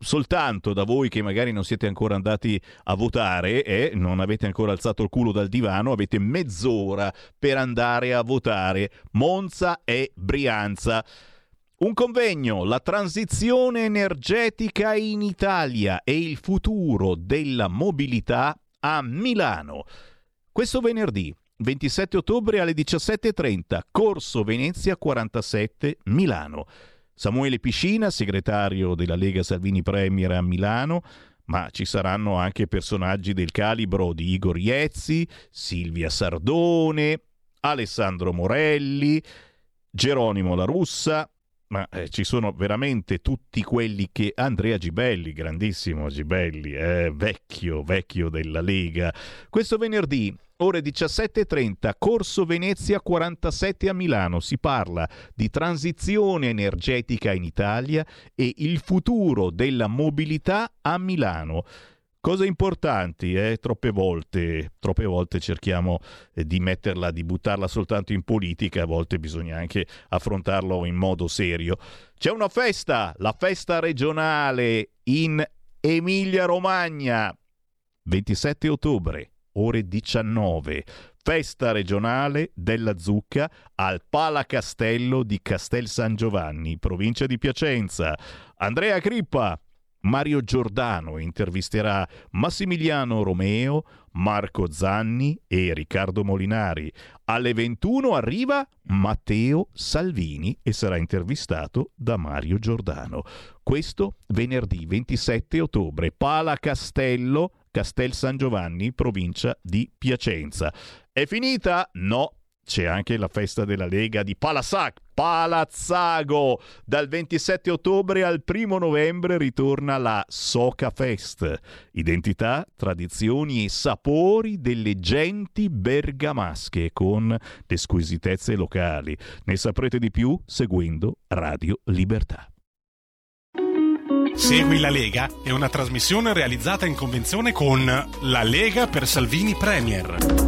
soltanto da voi che magari non siete ancora andati a votare e non avete ancora alzato il culo dal divano, avete mezz'ora per andare a votare. Monza e Brianza. Un convegno, la transizione energetica in Italia e il futuro della mobilità a Milano. Questo venerdì 27 ottobre alle 17.30, Corso Venezia 47 Milano. Samuele Piscina, segretario della Lega Salvini Premier a Milano, ma ci saranno anche personaggi del calibro di Igor Iezzi, Silvia Sardone, Alessandro Morelli, Geronimo La Russa, ma eh, ci sono veramente tutti quelli che Andrea Gibelli, grandissimo Gibelli, eh, vecchio, vecchio della Lega. Questo venerdì ore 17.30, Corso Venezia 47 a Milano. Si parla di transizione energetica in Italia e il futuro della mobilità a Milano. Cose importanti, eh? troppe volte, troppe volte cerchiamo eh, di metterla, di buttarla soltanto in politica, a volte bisogna anche affrontarlo in modo serio. C'è una festa, la festa regionale in Emilia Romagna, 27 ottobre, ore 19. Festa regionale della zucca al Palacastello di Castel San Giovanni, provincia di Piacenza. Andrea Crippa, Mario Giordano intervisterà Massimiliano Romeo, Marco Zanni e Riccardo Molinari. Alle 21 arriva Matteo Salvini e sarà intervistato da Mario Giordano. Questo venerdì 27 ottobre, Pala Castello, Castel San Giovanni, provincia di Piacenza. È finita? No, c'è anche la festa della Lega di Palassac, Palazzago. Dal 27 ottobre al 1 novembre ritorna la Soca Fest. Identità, tradizioni e sapori delle genti bergamasche con le squisitezze locali. Ne saprete di più seguendo Radio Libertà. Segui la Lega è una trasmissione realizzata in convenzione con La Lega per Salvini Premier.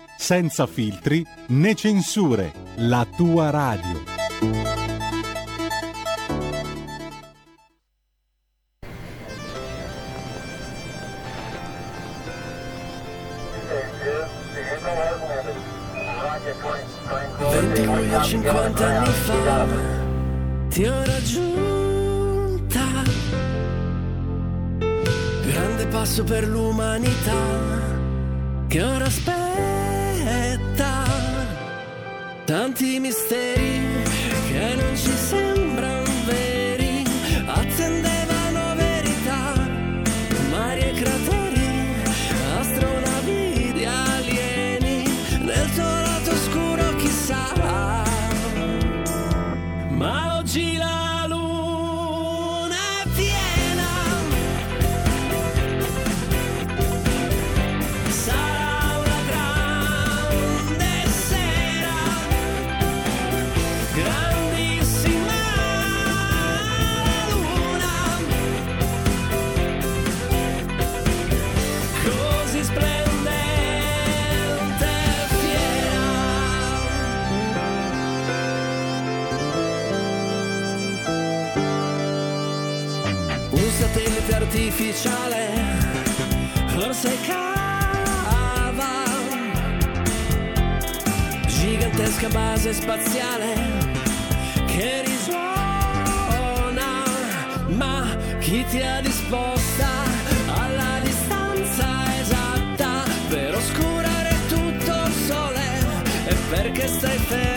senza filtri né censure, la tua radio. Venti luglio 50 anni fa ti ho raggiunta Grande passo per l'umanità che ora aspetta Tanti misteri che non ci sembrano forse cava, gigantesca base spaziale che risuona, ma chi ti ha disposta alla distanza esatta per oscurare tutto il sole? E perché stai ferma,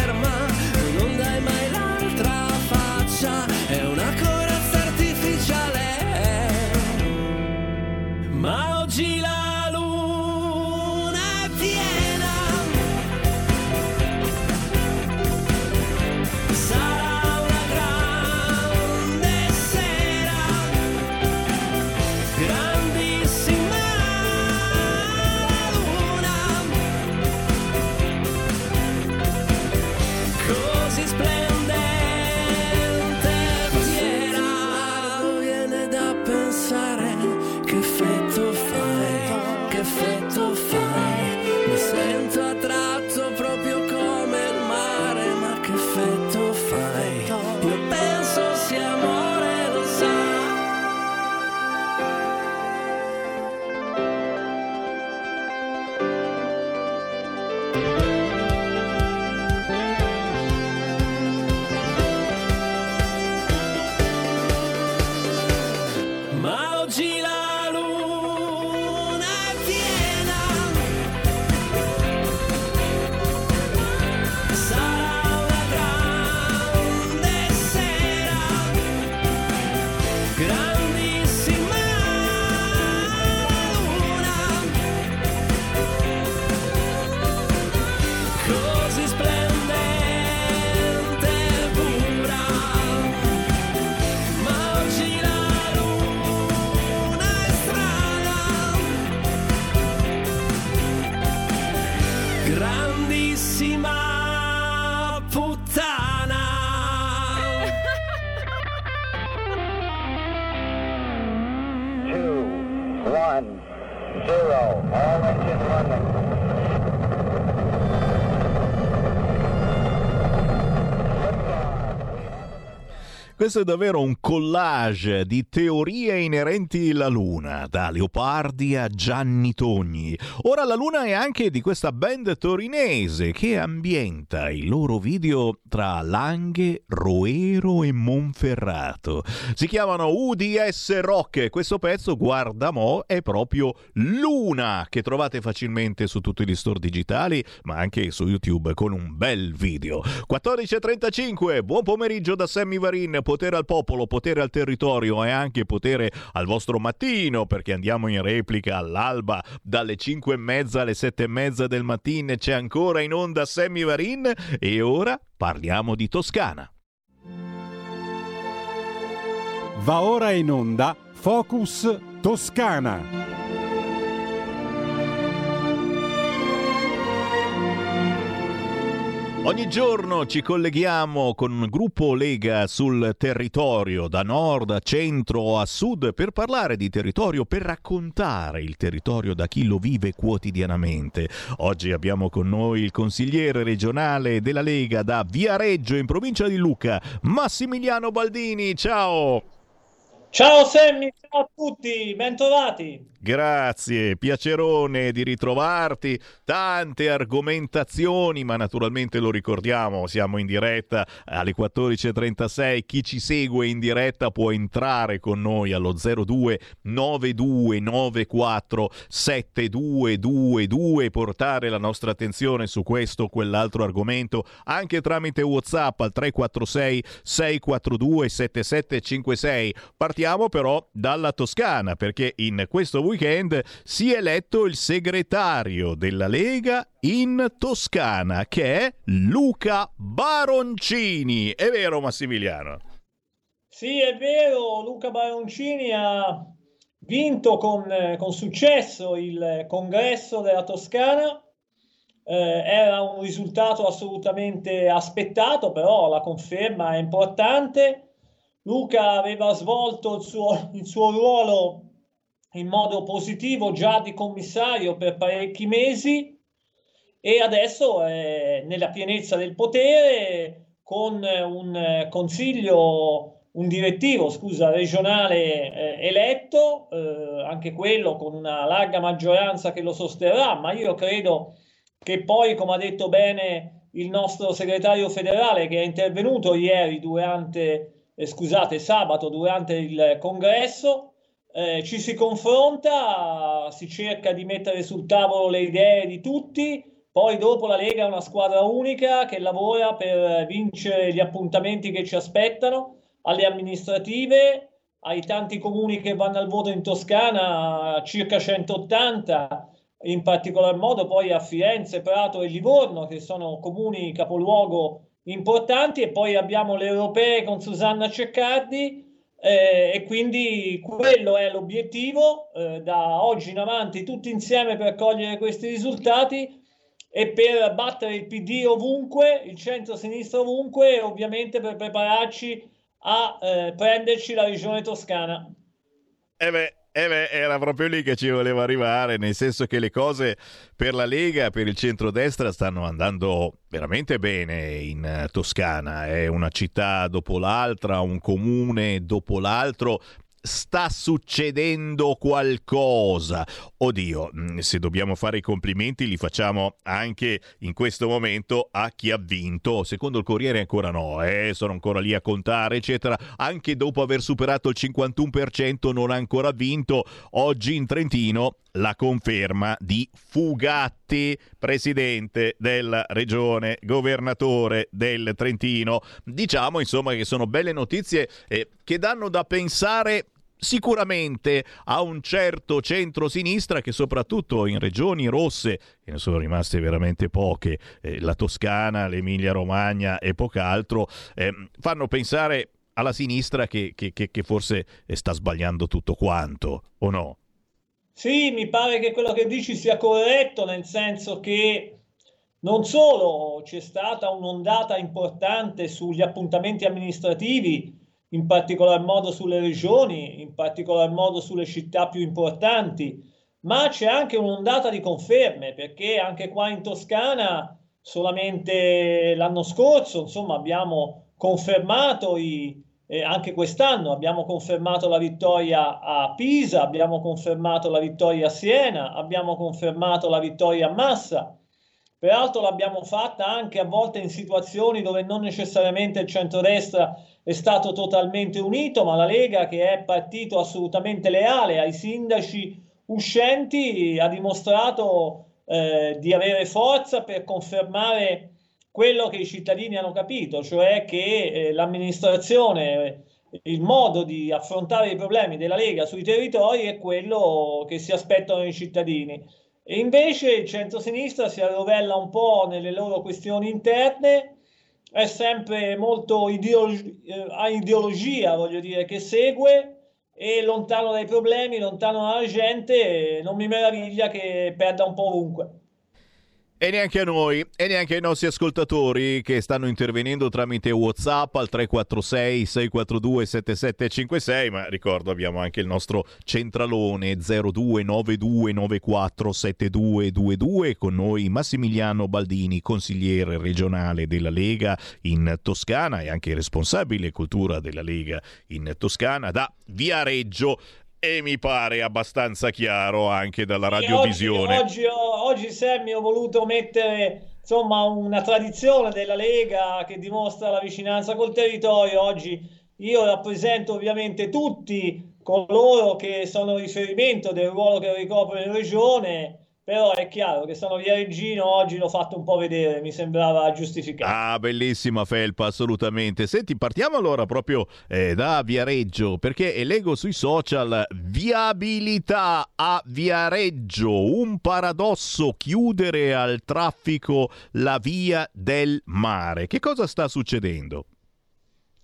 Questo è davvero un collage di teorie inerenti alla Luna, da Leopardi a Gianni Togni. Ora la Luna è anche di questa band torinese che ambienta i loro video tra Langhe, Roero e Monferrato. Si chiamano UDS Rock. Questo pezzo, guarda mo, è proprio Luna, che trovate facilmente su tutti gli store digitali, ma anche su YouTube con un bel video. 14.35, buon pomeriggio da Sammy Varin, potere al popolo, potere al territorio e anche potere al vostro mattino, perché andiamo in replica all'alba dalle 5 e mezza alle 7 e mezza del mattino, c'è ancora in onda Sammy Varin e ora parliamo di Toscana. Va ora in onda Focus Toscana. Ogni giorno ci colleghiamo con un gruppo Lega sul territorio, da nord a centro a sud, per parlare di territorio, per raccontare il territorio da chi lo vive quotidianamente. Oggi abbiamo con noi il consigliere regionale della Lega da Viareggio, in provincia di Lucca, Massimiliano Baldini. Ciao! Ciao Sammy, ciao a tutti, bentrovati. Grazie, piacerone di ritrovarti. Tante argomentazioni, ma naturalmente lo ricordiamo, siamo in diretta alle 14.36. Chi ci segue in diretta può entrare con noi allo 02 9294 7222 e portare la nostra attenzione su questo o quell'altro argomento anche tramite WhatsApp al 346 642 7756. Partiamo però dalla Toscana perché in questo weekend si è eletto il segretario della Lega in Toscana che è Luca Baroncini. È vero Massimiliano? Sì, è vero, Luca Baroncini ha vinto con, con successo il congresso della Toscana. Eh, era un risultato assolutamente aspettato, però la conferma è importante. Luca aveva svolto il suo, il suo ruolo in modo positivo già di commissario per parecchi mesi e adesso è nella pienezza del potere con un consiglio, un direttivo, scusa, regionale eh, eletto eh, anche quello con una larga maggioranza che lo sosterrà, ma io credo che poi, come ha detto bene il nostro segretario federale che è intervenuto ieri durante, eh, scusate, sabato durante il congresso, eh, ci si confronta, si cerca di mettere sul tavolo le idee di tutti, poi dopo la Lega è una squadra unica che lavora per vincere gli appuntamenti che ci aspettano alle amministrative, ai tanti comuni che vanno al voto in Toscana, circa 180, in particolar modo poi a Firenze, Prato e Livorno, che sono comuni capoluogo importanti, e poi abbiamo le europee con Susanna Ceccardi. Eh, e quindi quello è l'obiettivo eh, da oggi in avanti tutti insieme per cogliere questi risultati e per battere il PD ovunque, il centro-sinistra ovunque e ovviamente per prepararci a eh, prenderci la regione toscana. Eh beh, eh beh, era proprio lì che ci voleva arrivare, nel senso che le cose per la Lega, per il centrodestra stanno andando veramente bene in Toscana. È una città dopo l'altra, un comune dopo l'altro sta succedendo qualcosa. Oddio, mm, se dobbiamo fare i complimenti li facciamo anche in questo momento a chi ha vinto. Secondo il Corriere ancora no, eh? sono ancora lì a contare, eccetera. Anche dopo aver superato il 51% non ha ancora vinto. Oggi in Trentino la conferma di Fugatti, presidente della regione, governatore del Trentino. Diciamo insomma che sono belle notizie eh, che danno da pensare sicuramente a un certo centro-sinistra che soprattutto in regioni rosse, e ne sono rimaste veramente poche, eh, la Toscana, l'Emilia-Romagna e poco altro, eh, fanno pensare alla sinistra che, che, che, che forse sta sbagliando tutto quanto, o no? Sì, mi pare che quello che dici sia corretto, nel senso che non solo c'è stata un'ondata importante sugli appuntamenti amministrativi, in particolar modo sulle regioni, in particolar modo sulle città più importanti, ma c'è anche un'ondata di conferme, perché anche qua in Toscana, solamente l'anno scorso, insomma, abbiamo confermato i, eh, anche quest'anno abbiamo confermato la vittoria a Pisa, abbiamo confermato la vittoria a Siena, abbiamo confermato la vittoria a Massa. Peraltro l'abbiamo fatta anche a volte in situazioni dove non necessariamente il centrodestra è stato totalmente unito, ma la Lega, che è partito assolutamente leale ai sindaci uscenti, ha dimostrato eh, di avere forza per confermare quello che i cittadini hanno capito, cioè che eh, l'amministrazione, il modo di affrontare i problemi della Lega sui territori è quello che si aspettano i cittadini. E invece il centro-sinistra si arrovella un po' nelle loro questioni interne è sempre molto ideologi- eh, a ideologia, voglio dire, che segue e lontano dai problemi, lontano dalla gente, non mi meraviglia che perda un po' ovunque. E neanche a noi, e neanche ai nostri ascoltatori che stanno intervenendo tramite WhatsApp al 346 642 7756, ma ricordo abbiamo anche il nostro centralone 0292947222 con noi Massimiliano Baldini, consigliere regionale della Lega in Toscana e anche responsabile cultura della Lega in Toscana da Viareggio e mi pare abbastanza chiaro anche dalla radiovisione. Oggi, oggi, oggi Sammy ho voluto mettere insomma una tradizione della Lega che dimostra la vicinanza col territorio. Oggi io rappresento ovviamente tutti coloro che sono riferimento del ruolo che ricopro in regione però è chiaro che sono Viareggino, oggi l'ho fatto un po' vedere, mi sembrava giustificato. Ah, bellissima felpa, assolutamente. Senti, partiamo allora proprio eh, da Viareggio, perché leggo sui social viabilità a Viareggio, un paradosso chiudere al traffico la via del mare. Che cosa sta succedendo?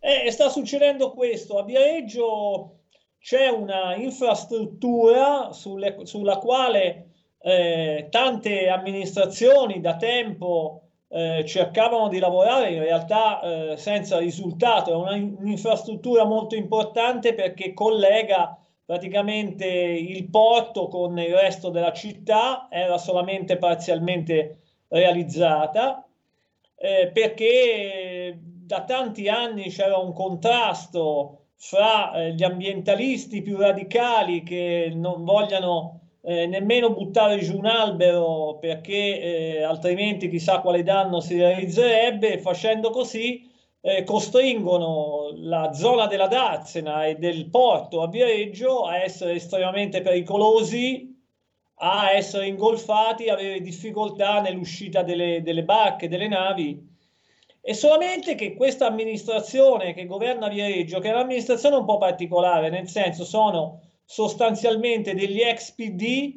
Eh, sta succedendo questo, a Viareggio c'è una infrastruttura sulle, sulla quale eh, tante amministrazioni da tempo eh, cercavano di lavorare, in realtà eh, senza risultato. È una, un'infrastruttura molto importante perché collega praticamente il porto con il resto della città, era solamente parzialmente realizzata, eh, perché da tanti anni c'era un contrasto fra eh, gli ambientalisti più radicali che non vogliano eh, nemmeno buttare giù un albero perché eh, altrimenti chissà quale danno si realizzerebbe, facendo così eh, costringono la zona della Darsena e del porto a Viareggio a essere estremamente pericolosi, a essere ingolfati, a avere difficoltà nell'uscita delle, delle barche, delle navi. E solamente che questa amministrazione che governa Viareggio, che è un'amministrazione un po' particolare, nel senso sono sostanzialmente degli ex PD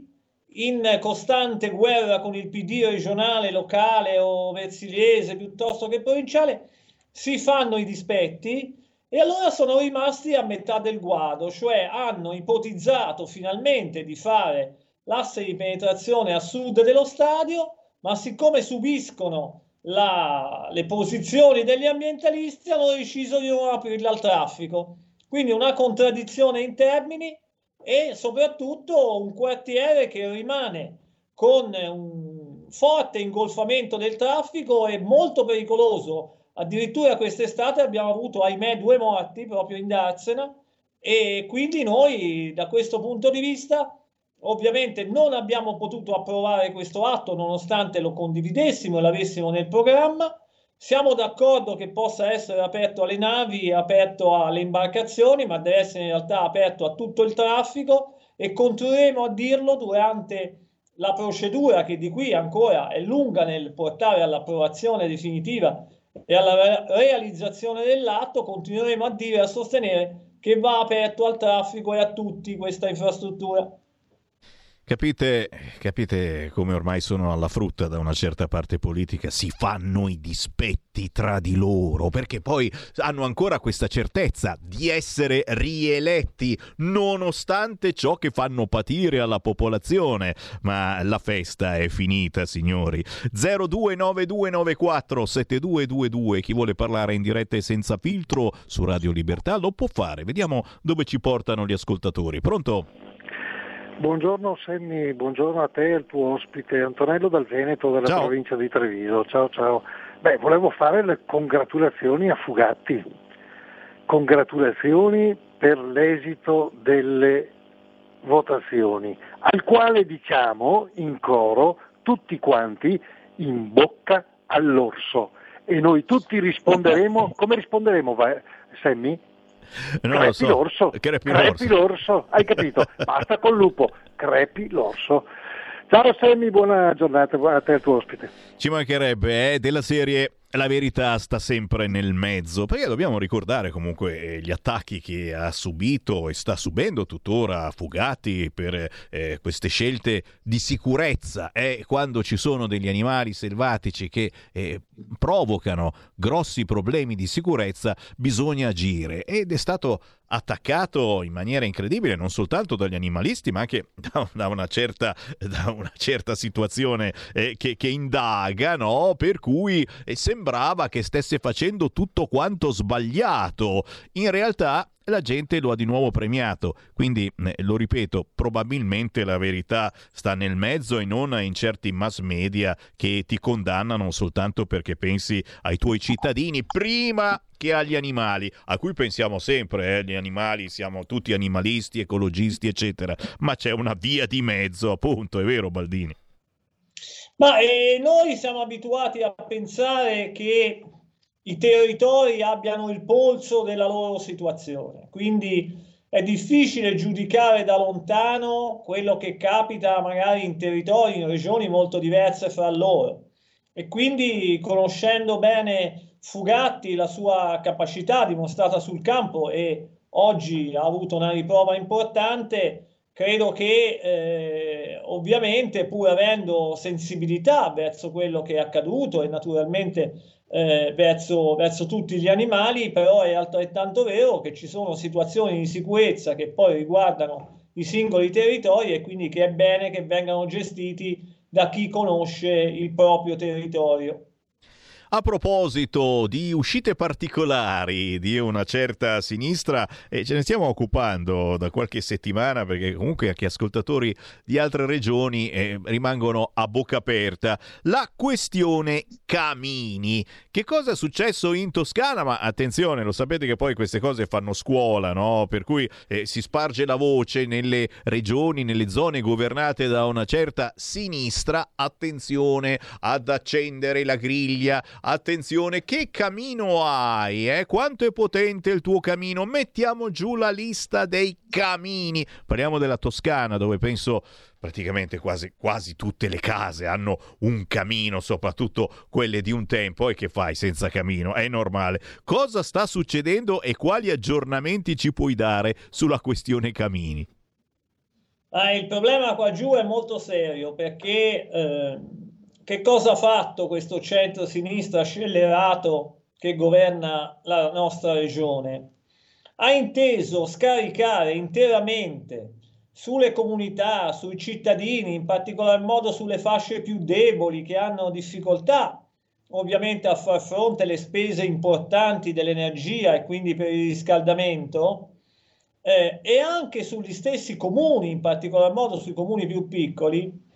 in costante guerra con il PD regionale, locale o versiliese piuttosto che provinciale, si fanno i dispetti e allora sono rimasti a metà del guado, cioè hanno ipotizzato finalmente di fare l'asse di penetrazione a sud dello stadio, ma siccome subiscono la, le posizioni degli ambientalisti hanno deciso di non aprirla al traffico. Quindi una contraddizione in termini e soprattutto un quartiere che rimane con un forte ingolfamento del traffico e molto pericoloso. Addirittura quest'estate abbiamo avuto, ahimè, due morti proprio in Darsena e quindi noi da questo punto di vista ovviamente non abbiamo potuto approvare questo atto nonostante lo condividessimo e l'avessimo nel programma. Siamo d'accordo che possa essere aperto alle navi, aperto alle imbarcazioni, ma deve essere in realtà aperto a tutto il traffico e continueremo a dirlo durante la procedura che di qui ancora è lunga nel portare all'approvazione definitiva e alla realizzazione dell'atto, continueremo a dire e a sostenere che va aperto al traffico e a tutti questa infrastruttura. Capite, capite come ormai sono alla frutta da una certa parte politica? Si fanno i dispetti tra di loro perché poi hanno ancora questa certezza di essere rieletti nonostante ciò che fanno patire alla popolazione. Ma la festa è finita, signori. 0292947222. Chi vuole parlare in diretta e senza filtro su Radio Libertà lo può fare. Vediamo dove ci portano gli ascoltatori. Pronto? Buongiorno Sammy, buongiorno a te e al tuo ospite Antonello dal Veneto della Ciao. provincia di Treviso. Ciao ciao. Beh, volevo fare le congratulazioni a Fugatti. Congratulazioni per l'esito delle votazioni, al quale diciamo in coro tutti quanti in bocca all'orso. E noi tutti risponderemo, come risponderemo va- Non lo crepi so. l'orso, Crepi crepi l'orso. l'orso, hai capito? Basta col lupo, crepi l'orso. Ciao Sammy, buona giornata a te e al tuo ospite. Ci mancherebbe, eh, della serie la verità sta sempre nel mezzo, perché dobbiamo ricordare comunque eh, gli attacchi che ha subito e sta subendo tuttora Fugati per eh, queste scelte di sicurezza. E quando ci sono degli animali selvatici che eh, provocano grossi problemi di sicurezza, bisogna agire. Ed è stato attaccato in maniera incredibile non soltanto dagli animalisti ma anche da, una, certa, da una certa situazione eh, che, che indaga, no? per cui eh, sembrava che stesse facendo tutto quanto sbagliato. In realtà la gente lo ha di nuovo premiato. Quindi, eh, lo ripeto, probabilmente la verità sta nel mezzo e non in certi mass media che ti condannano soltanto perché pensi ai tuoi cittadini prima che agli animali, a cui pensiamo sempre, eh, gli animali, siamo tutti animalisti, ecologisti, eccetera, ma c'è una via di mezzo, appunto, è vero Baldini? Ma eh, noi siamo abituati a pensare che i territori abbiano il polso della loro situazione, quindi è difficile giudicare da lontano quello che capita magari in territori, in regioni molto diverse fra loro. E quindi conoscendo bene Fugatti, la sua capacità dimostrata sul campo e oggi ha avuto una riprova importante, credo che eh, ovviamente pur avendo sensibilità verso quello che è accaduto e naturalmente eh, verso, verso tutti gli animali, però è altrettanto vero che ci sono situazioni di sicurezza che poi riguardano i singoli territori e quindi che è bene che vengano gestiti da chi conosce il proprio territorio. A proposito di uscite particolari di una certa sinistra, e ce ne stiamo occupando da qualche settimana perché comunque anche ascoltatori di altre regioni eh, rimangono a bocca aperta. La questione Camini. Che cosa è successo in Toscana? Ma attenzione, lo sapete che poi queste cose fanno scuola, no? Per cui eh, si sparge la voce nelle regioni, nelle zone governate da una certa sinistra. Attenzione ad accendere la griglia. Attenzione, che camino hai? Eh? Quanto è potente il tuo camino? Mettiamo giù la lista dei camini. Parliamo della Toscana, dove penso praticamente quasi, quasi, tutte le case hanno un camino, soprattutto quelle di un tempo. E che fai senza camino? È normale. Cosa sta succedendo e quali aggiornamenti ci puoi dare sulla questione camini? Ah, il problema qua giù è molto serio perché eh, che cosa ha fatto questo centro-sinistra scellerato che governa la nostra regione? Ha inteso scaricare interamente sulle comunità, sui cittadini, in particolar modo sulle fasce più deboli che hanno difficoltà ovviamente a far fronte alle spese importanti dell'energia e quindi per il riscaldamento eh, e anche sugli stessi comuni, in particolar modo sui comuni più piccoli,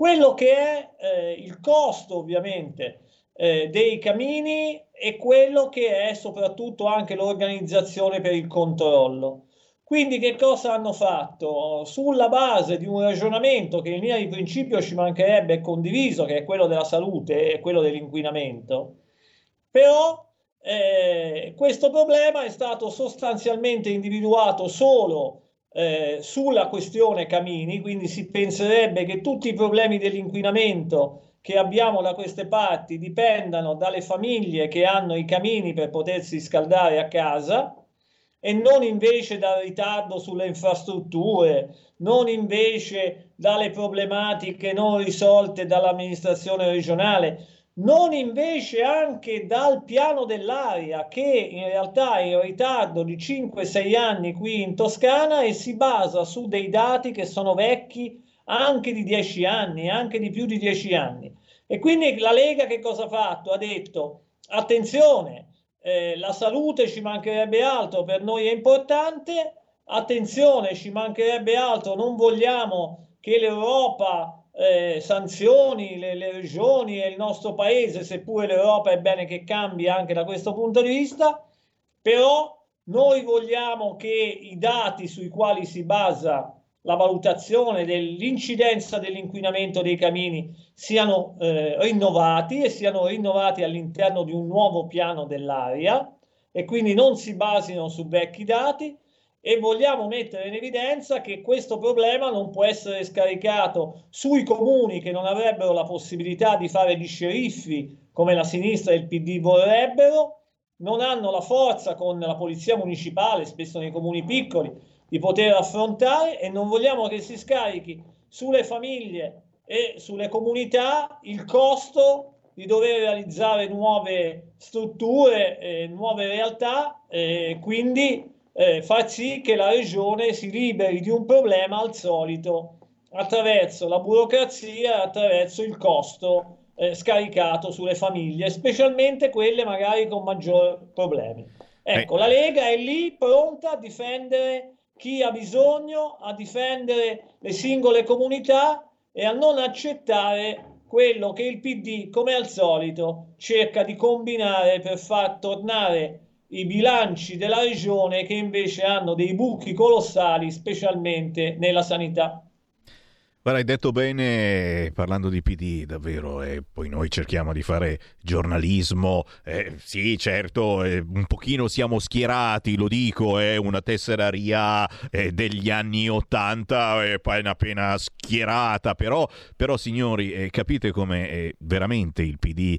quello che è eh, il costo ovviamente eh, dei camini e quello che è soprattutto anche l'organizzazione per il controllo. Quindi che cosa hanno fatto? Sulla base di un ragionamento che in linea di principio ci mancherebbe condiviso, che è quello della salute e quello dell'inquinamento, però eh, questo problema è stato sostanzialmente individuato solo eh, sulla questione camini, quindi si penserebbe che tutti i problemi dell'inquinamento che abbiamo da queste parti dipendano dalle famiglie che hanno i camini per potersi scaldare a casa e non invece dal ritardo sulle infrastrutture, non invece dalle problematiche non risolte dall'amministrazione regionale, non invece anche dal piano dell'aria che in realtà è in ritardo di 5-6 anni qui in Toscana e si basa su dei dati che sono vecchi anche di 10 anni, anche di più di 10 anni. E quindi la Lega che cosa ha fatto? Ha detto attenzione, eh, la salute ci mancherebbe altro, per noi è importante, attenzione, ci mancherebbe altro, non vogliamo che l'Europa eh, sanzioni le, le, regioni e il nostro paese, seppure l'Europa è bene che cambi anche da questo punto di vista, però noi vogliamo che i dati sui quali si basa la valutazione dell'incidenza dell'inquinamento dei camini siano eh, rinnovati e siano rinnovati all'interno di un nuovo piano dell'aria e quindi non si basino su vecchi dati e vogliamo mettere in evidenza che questo problema non può essere scaricato sui comuni che non avrebbero la possibilità di fare gli sceriffi come la sinistra e il PD vorrebbero, non hanno la forza con la polizia municipale, spesso nei comuni piccoli, di poter affrontare e non vogliamo che si scarichi sulle famiglie e sulle comunità il costo di dover realizzare nuove strutture, eh, nuove realtà, e quindi eh, far sì che la regione si liberi di un problema al solito attraverso la burocrazia attraverso il costo eh, scaricato sulle famiglie, specialmente quelle magari con maggiori problemi. Ecco, la Lega è lì pronta a difendere chi ha bisogno, a difendere le singole comunità e a non accettare quello che il PD, come al solito, cerca di combinare per far tornare i bilanci della regione che invece hanno dei buchi colossali, specialmente nella sanità. Guarda, hai detto bene parlando di PD, davvero, e poi noi cerchiamo di fare giornalismo, eh, sì certo, eh, un pochino siamo schierati, lo dico, è eh, una tessera RIA eh, degli anni 80, è appena appena schierata, però, però signori, eh, capite come eh, veramente il PD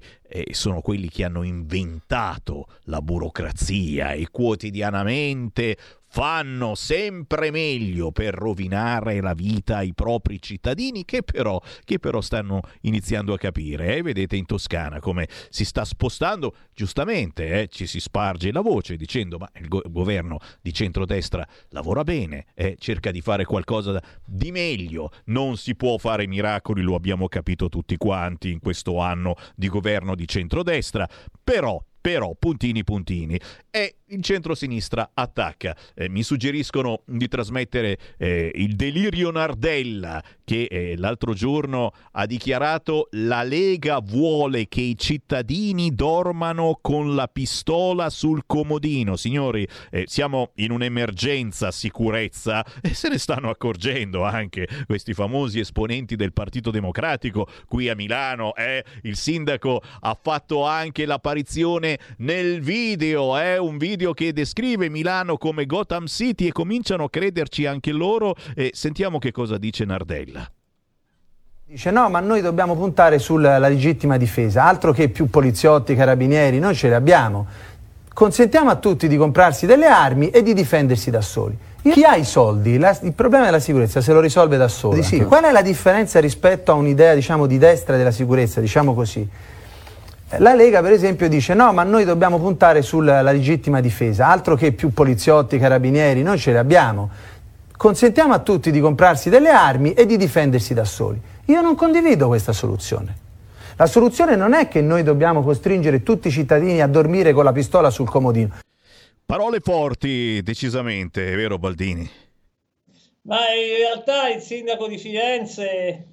sono quelli che hanno inventato la burocrazia e quotidianamente fanno sempre meglio per rovinare la vita ai propri cittadini che però, che però stanno iniziando a capire. Eh? Vedete in Toscana come si sta spostando, giustamente eh? ci si sparge la voce dicendo ma il, go- governo di centrodestra lavora bene, eh? cerca di fare qualcosa di meglio, non si può fare miracoli, lo abbiamo capito tutti quanti in questo anno di governo di centrodestra, però però puntini puntini e il centro-sinistra attacca. Eh, mi suggeriscono di trasmettere eh, il delirio Nardella che eh, l'altro giorno ha dichiarato la Lega vuole che i cittadini dormano con la pistola sul comodino. Signori, eh, siamo in un'emergenza sicurezza e se ne stanno accorgendo anche questi famosi esponenti del Partito Democratico qui a Milano. Eh, il sindaco ha fatto anche l'apparizione nel video, eh, un video che descrive Milano come Gotham City e cominciano a crederci anche loro. E sentiamo che cosa dice Nardella. Dice no, ma noi dobbiamo puntare sulla legittima difesa, altro che più poliziotti, carabinieri, noi ce li abbiamo. Consentiamo a tutti di comprarsi delle armi e di difendersi da soli. Chi ha i soldi, la, il problema della sicurezza se lo risolve da solo. Sì. Qual è la differenza rispetto a un'idea diciamo, di destra della sicurezza, diciamo così? La Lega per esempio dice no, ma noi dobbiamo puntare sulla legittima difesa, altro che più poliziotti, carabinieri, noi ce li abbiamo. Consentiamo a tutti di comprarsi delle armi e di difendersi da soli. Io non condivido questa soluzione. La soluzione non è che noi dobbiamo costringere tutti i cittadini a dormire con la pistola sul comodino. Parole forti, decisamente, è vero Baldini? Ma in realtà il sindaco di Firenze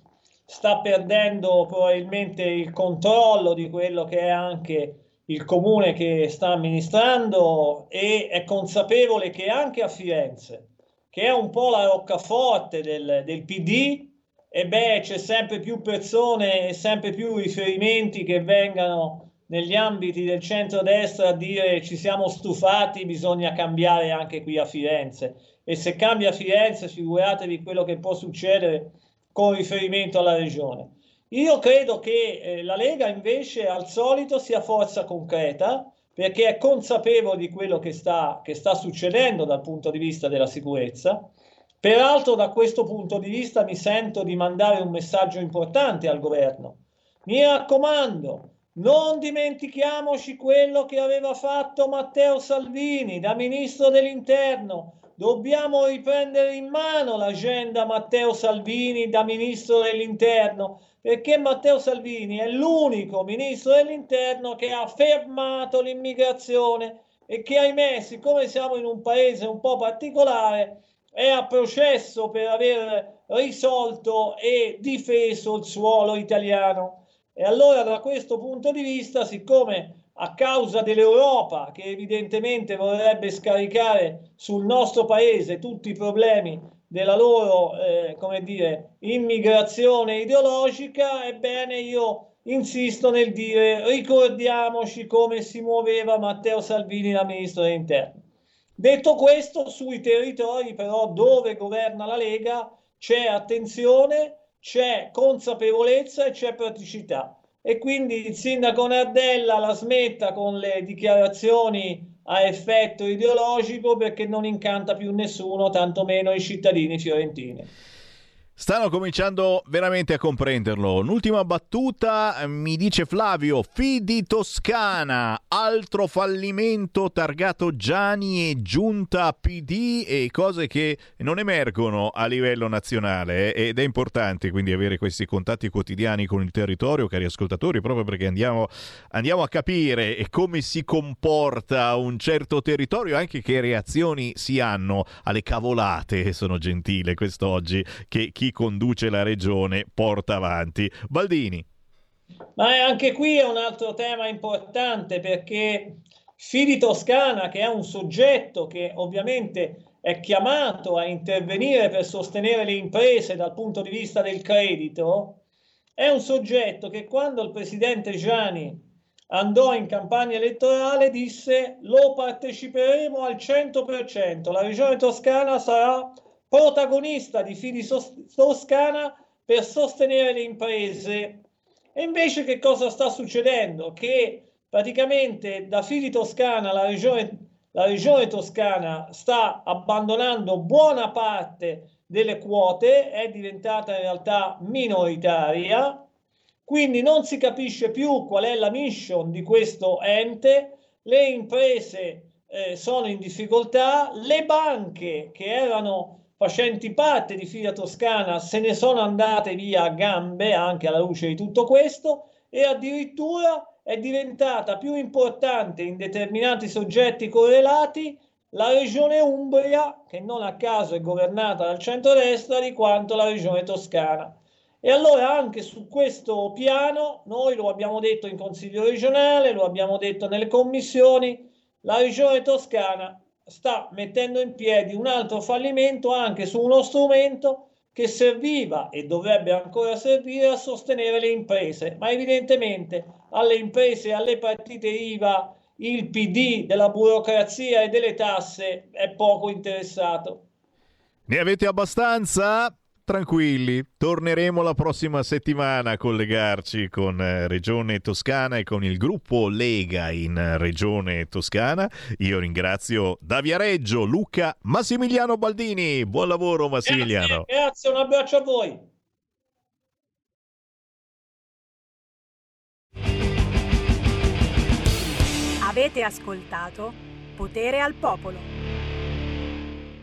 sta perdendo probabilmente il controllo di quello che è anche il comune che sta amministrando e è consapevole che anche a Firenze, che è un po' la roccaforte del, del PD, e beh, c'è sempre più persone e sempre più riferimenti che vengano negli ambiti del centro-destra a dire ci siamo stufati, bisogna cambiare anche qui a Firenze. E se cambia Firenze, figuratevi quello che può succedere con riferimento alla regione. Io credo che eh, la Lega invece al solito sia forza concreta perché è consapevole di quello che sta, che sta succedendo dal punto di vista della sicurezza. Peraltro da questo punto di vista mi sento di mandare un messaggio importante al governo. Mi raccomando, non dimentichiamoci quello che aveva fatto Matteo Salvini da ministro dell'interno Dobbiamo riprendere in mano l'agenda Matteo Salvini da ministro dell'interno, perché Matteo Salvini è l'unico ministro dell'interno che ha fermato l'immigrazione e che, ahimè, siccome siamo in un paese un po' particolare, è a processo per aver risolto e difeso il suolo italiano. E allora da questo punto di vista, siccome a causa dell'Europa che evidentemente vorrebbe scaricare sul nostro paese tutti i problemi della loro, eh, come dire, immigrazione ideologica, ebbene io insisto nel dire ricordiamoci come si muoveva Matteo Salvini da ministro dell'interno. Detto questo, sui territori però dove governa la Lega c'è attenzione, c'è consapevolezza e c'è praticità e quindi il sindaco Nardella la smetta con le dichiarazioni a effetto ideologico perché non incanta più nessuno, tantomeno i cittadini fiorentini. Stanno cominciando veramente a comprenderlo. Un'ultima battuta, mi dice Flavio, Fidi Toscana, altro fallimento targato Gianni e giunta PD e cose che non emergono a livello nazionale eh, ed è importante quindi avere questi contatti quotidiani con il territorio, cari ascoltatori, proprio perché andiamo, andiamo a capire come si comporta un certo territorio, anche che reazioni si hanno alle cavolate, sono gentile quest'oggi, che chi conduce la regione porta avanti. Baldini. Ma anche qui è un altro tema importante perché Fidi Toscana, che è un soggetto che ovviamente è chiamato a intervenire per sostenere le imprese dal punto di vista del credito, è un soggetto che quando il presidente Gianni andò in campagna elettorale disse lo parteciperemo al 100%, la regione toscana sarà protagonista di Fidi Toscana per sostenere le imprese. E invece che cosa sta succedendo? Che praticamente da Fidi Toscana la regione, la regione toscana sta abbandonando buona parte delle quote, è diventata in realtà minoritaria, quindi non si capisce più qual è la mission di questo ente, le imprese eh, sono in difficoltà, le banche che erano facenti parte di Fila Toscana se ne sono andate via a gambe anche alla luce di tutto questo e addirittura è diventata più importante in determinati soggetti correlati la regione Umbria, che non a caso è governata dal centro-destra, di quanto la regione Toscana. E allora anche su questo piano, noi lo abbiamo detto in Consiglio regionale, lo abbiamo detto nelle commissioni, la regione Toscana sta mettendo in piedi un altro fallimento anche su uno strumento che serviva e dovrebbe ancora servire a sostenere le imprese, ma evidentemente alle imprese e alle partite IVA il PD della burocrazia e delle tasse è poco interessato. Ne avete abbastanza? Tranquilli, torneremo la prossima settimana a collegarci con eh, Regione Toscana e con il gruppo Lega in Regione Toscana. Io ringrazio da Viareggio, Luca Massimiliano Baldini. Buon lavoro Massimiliano. Grazie, grazie un abbraccio a voi. Avete ascoltato Potere al Popolo.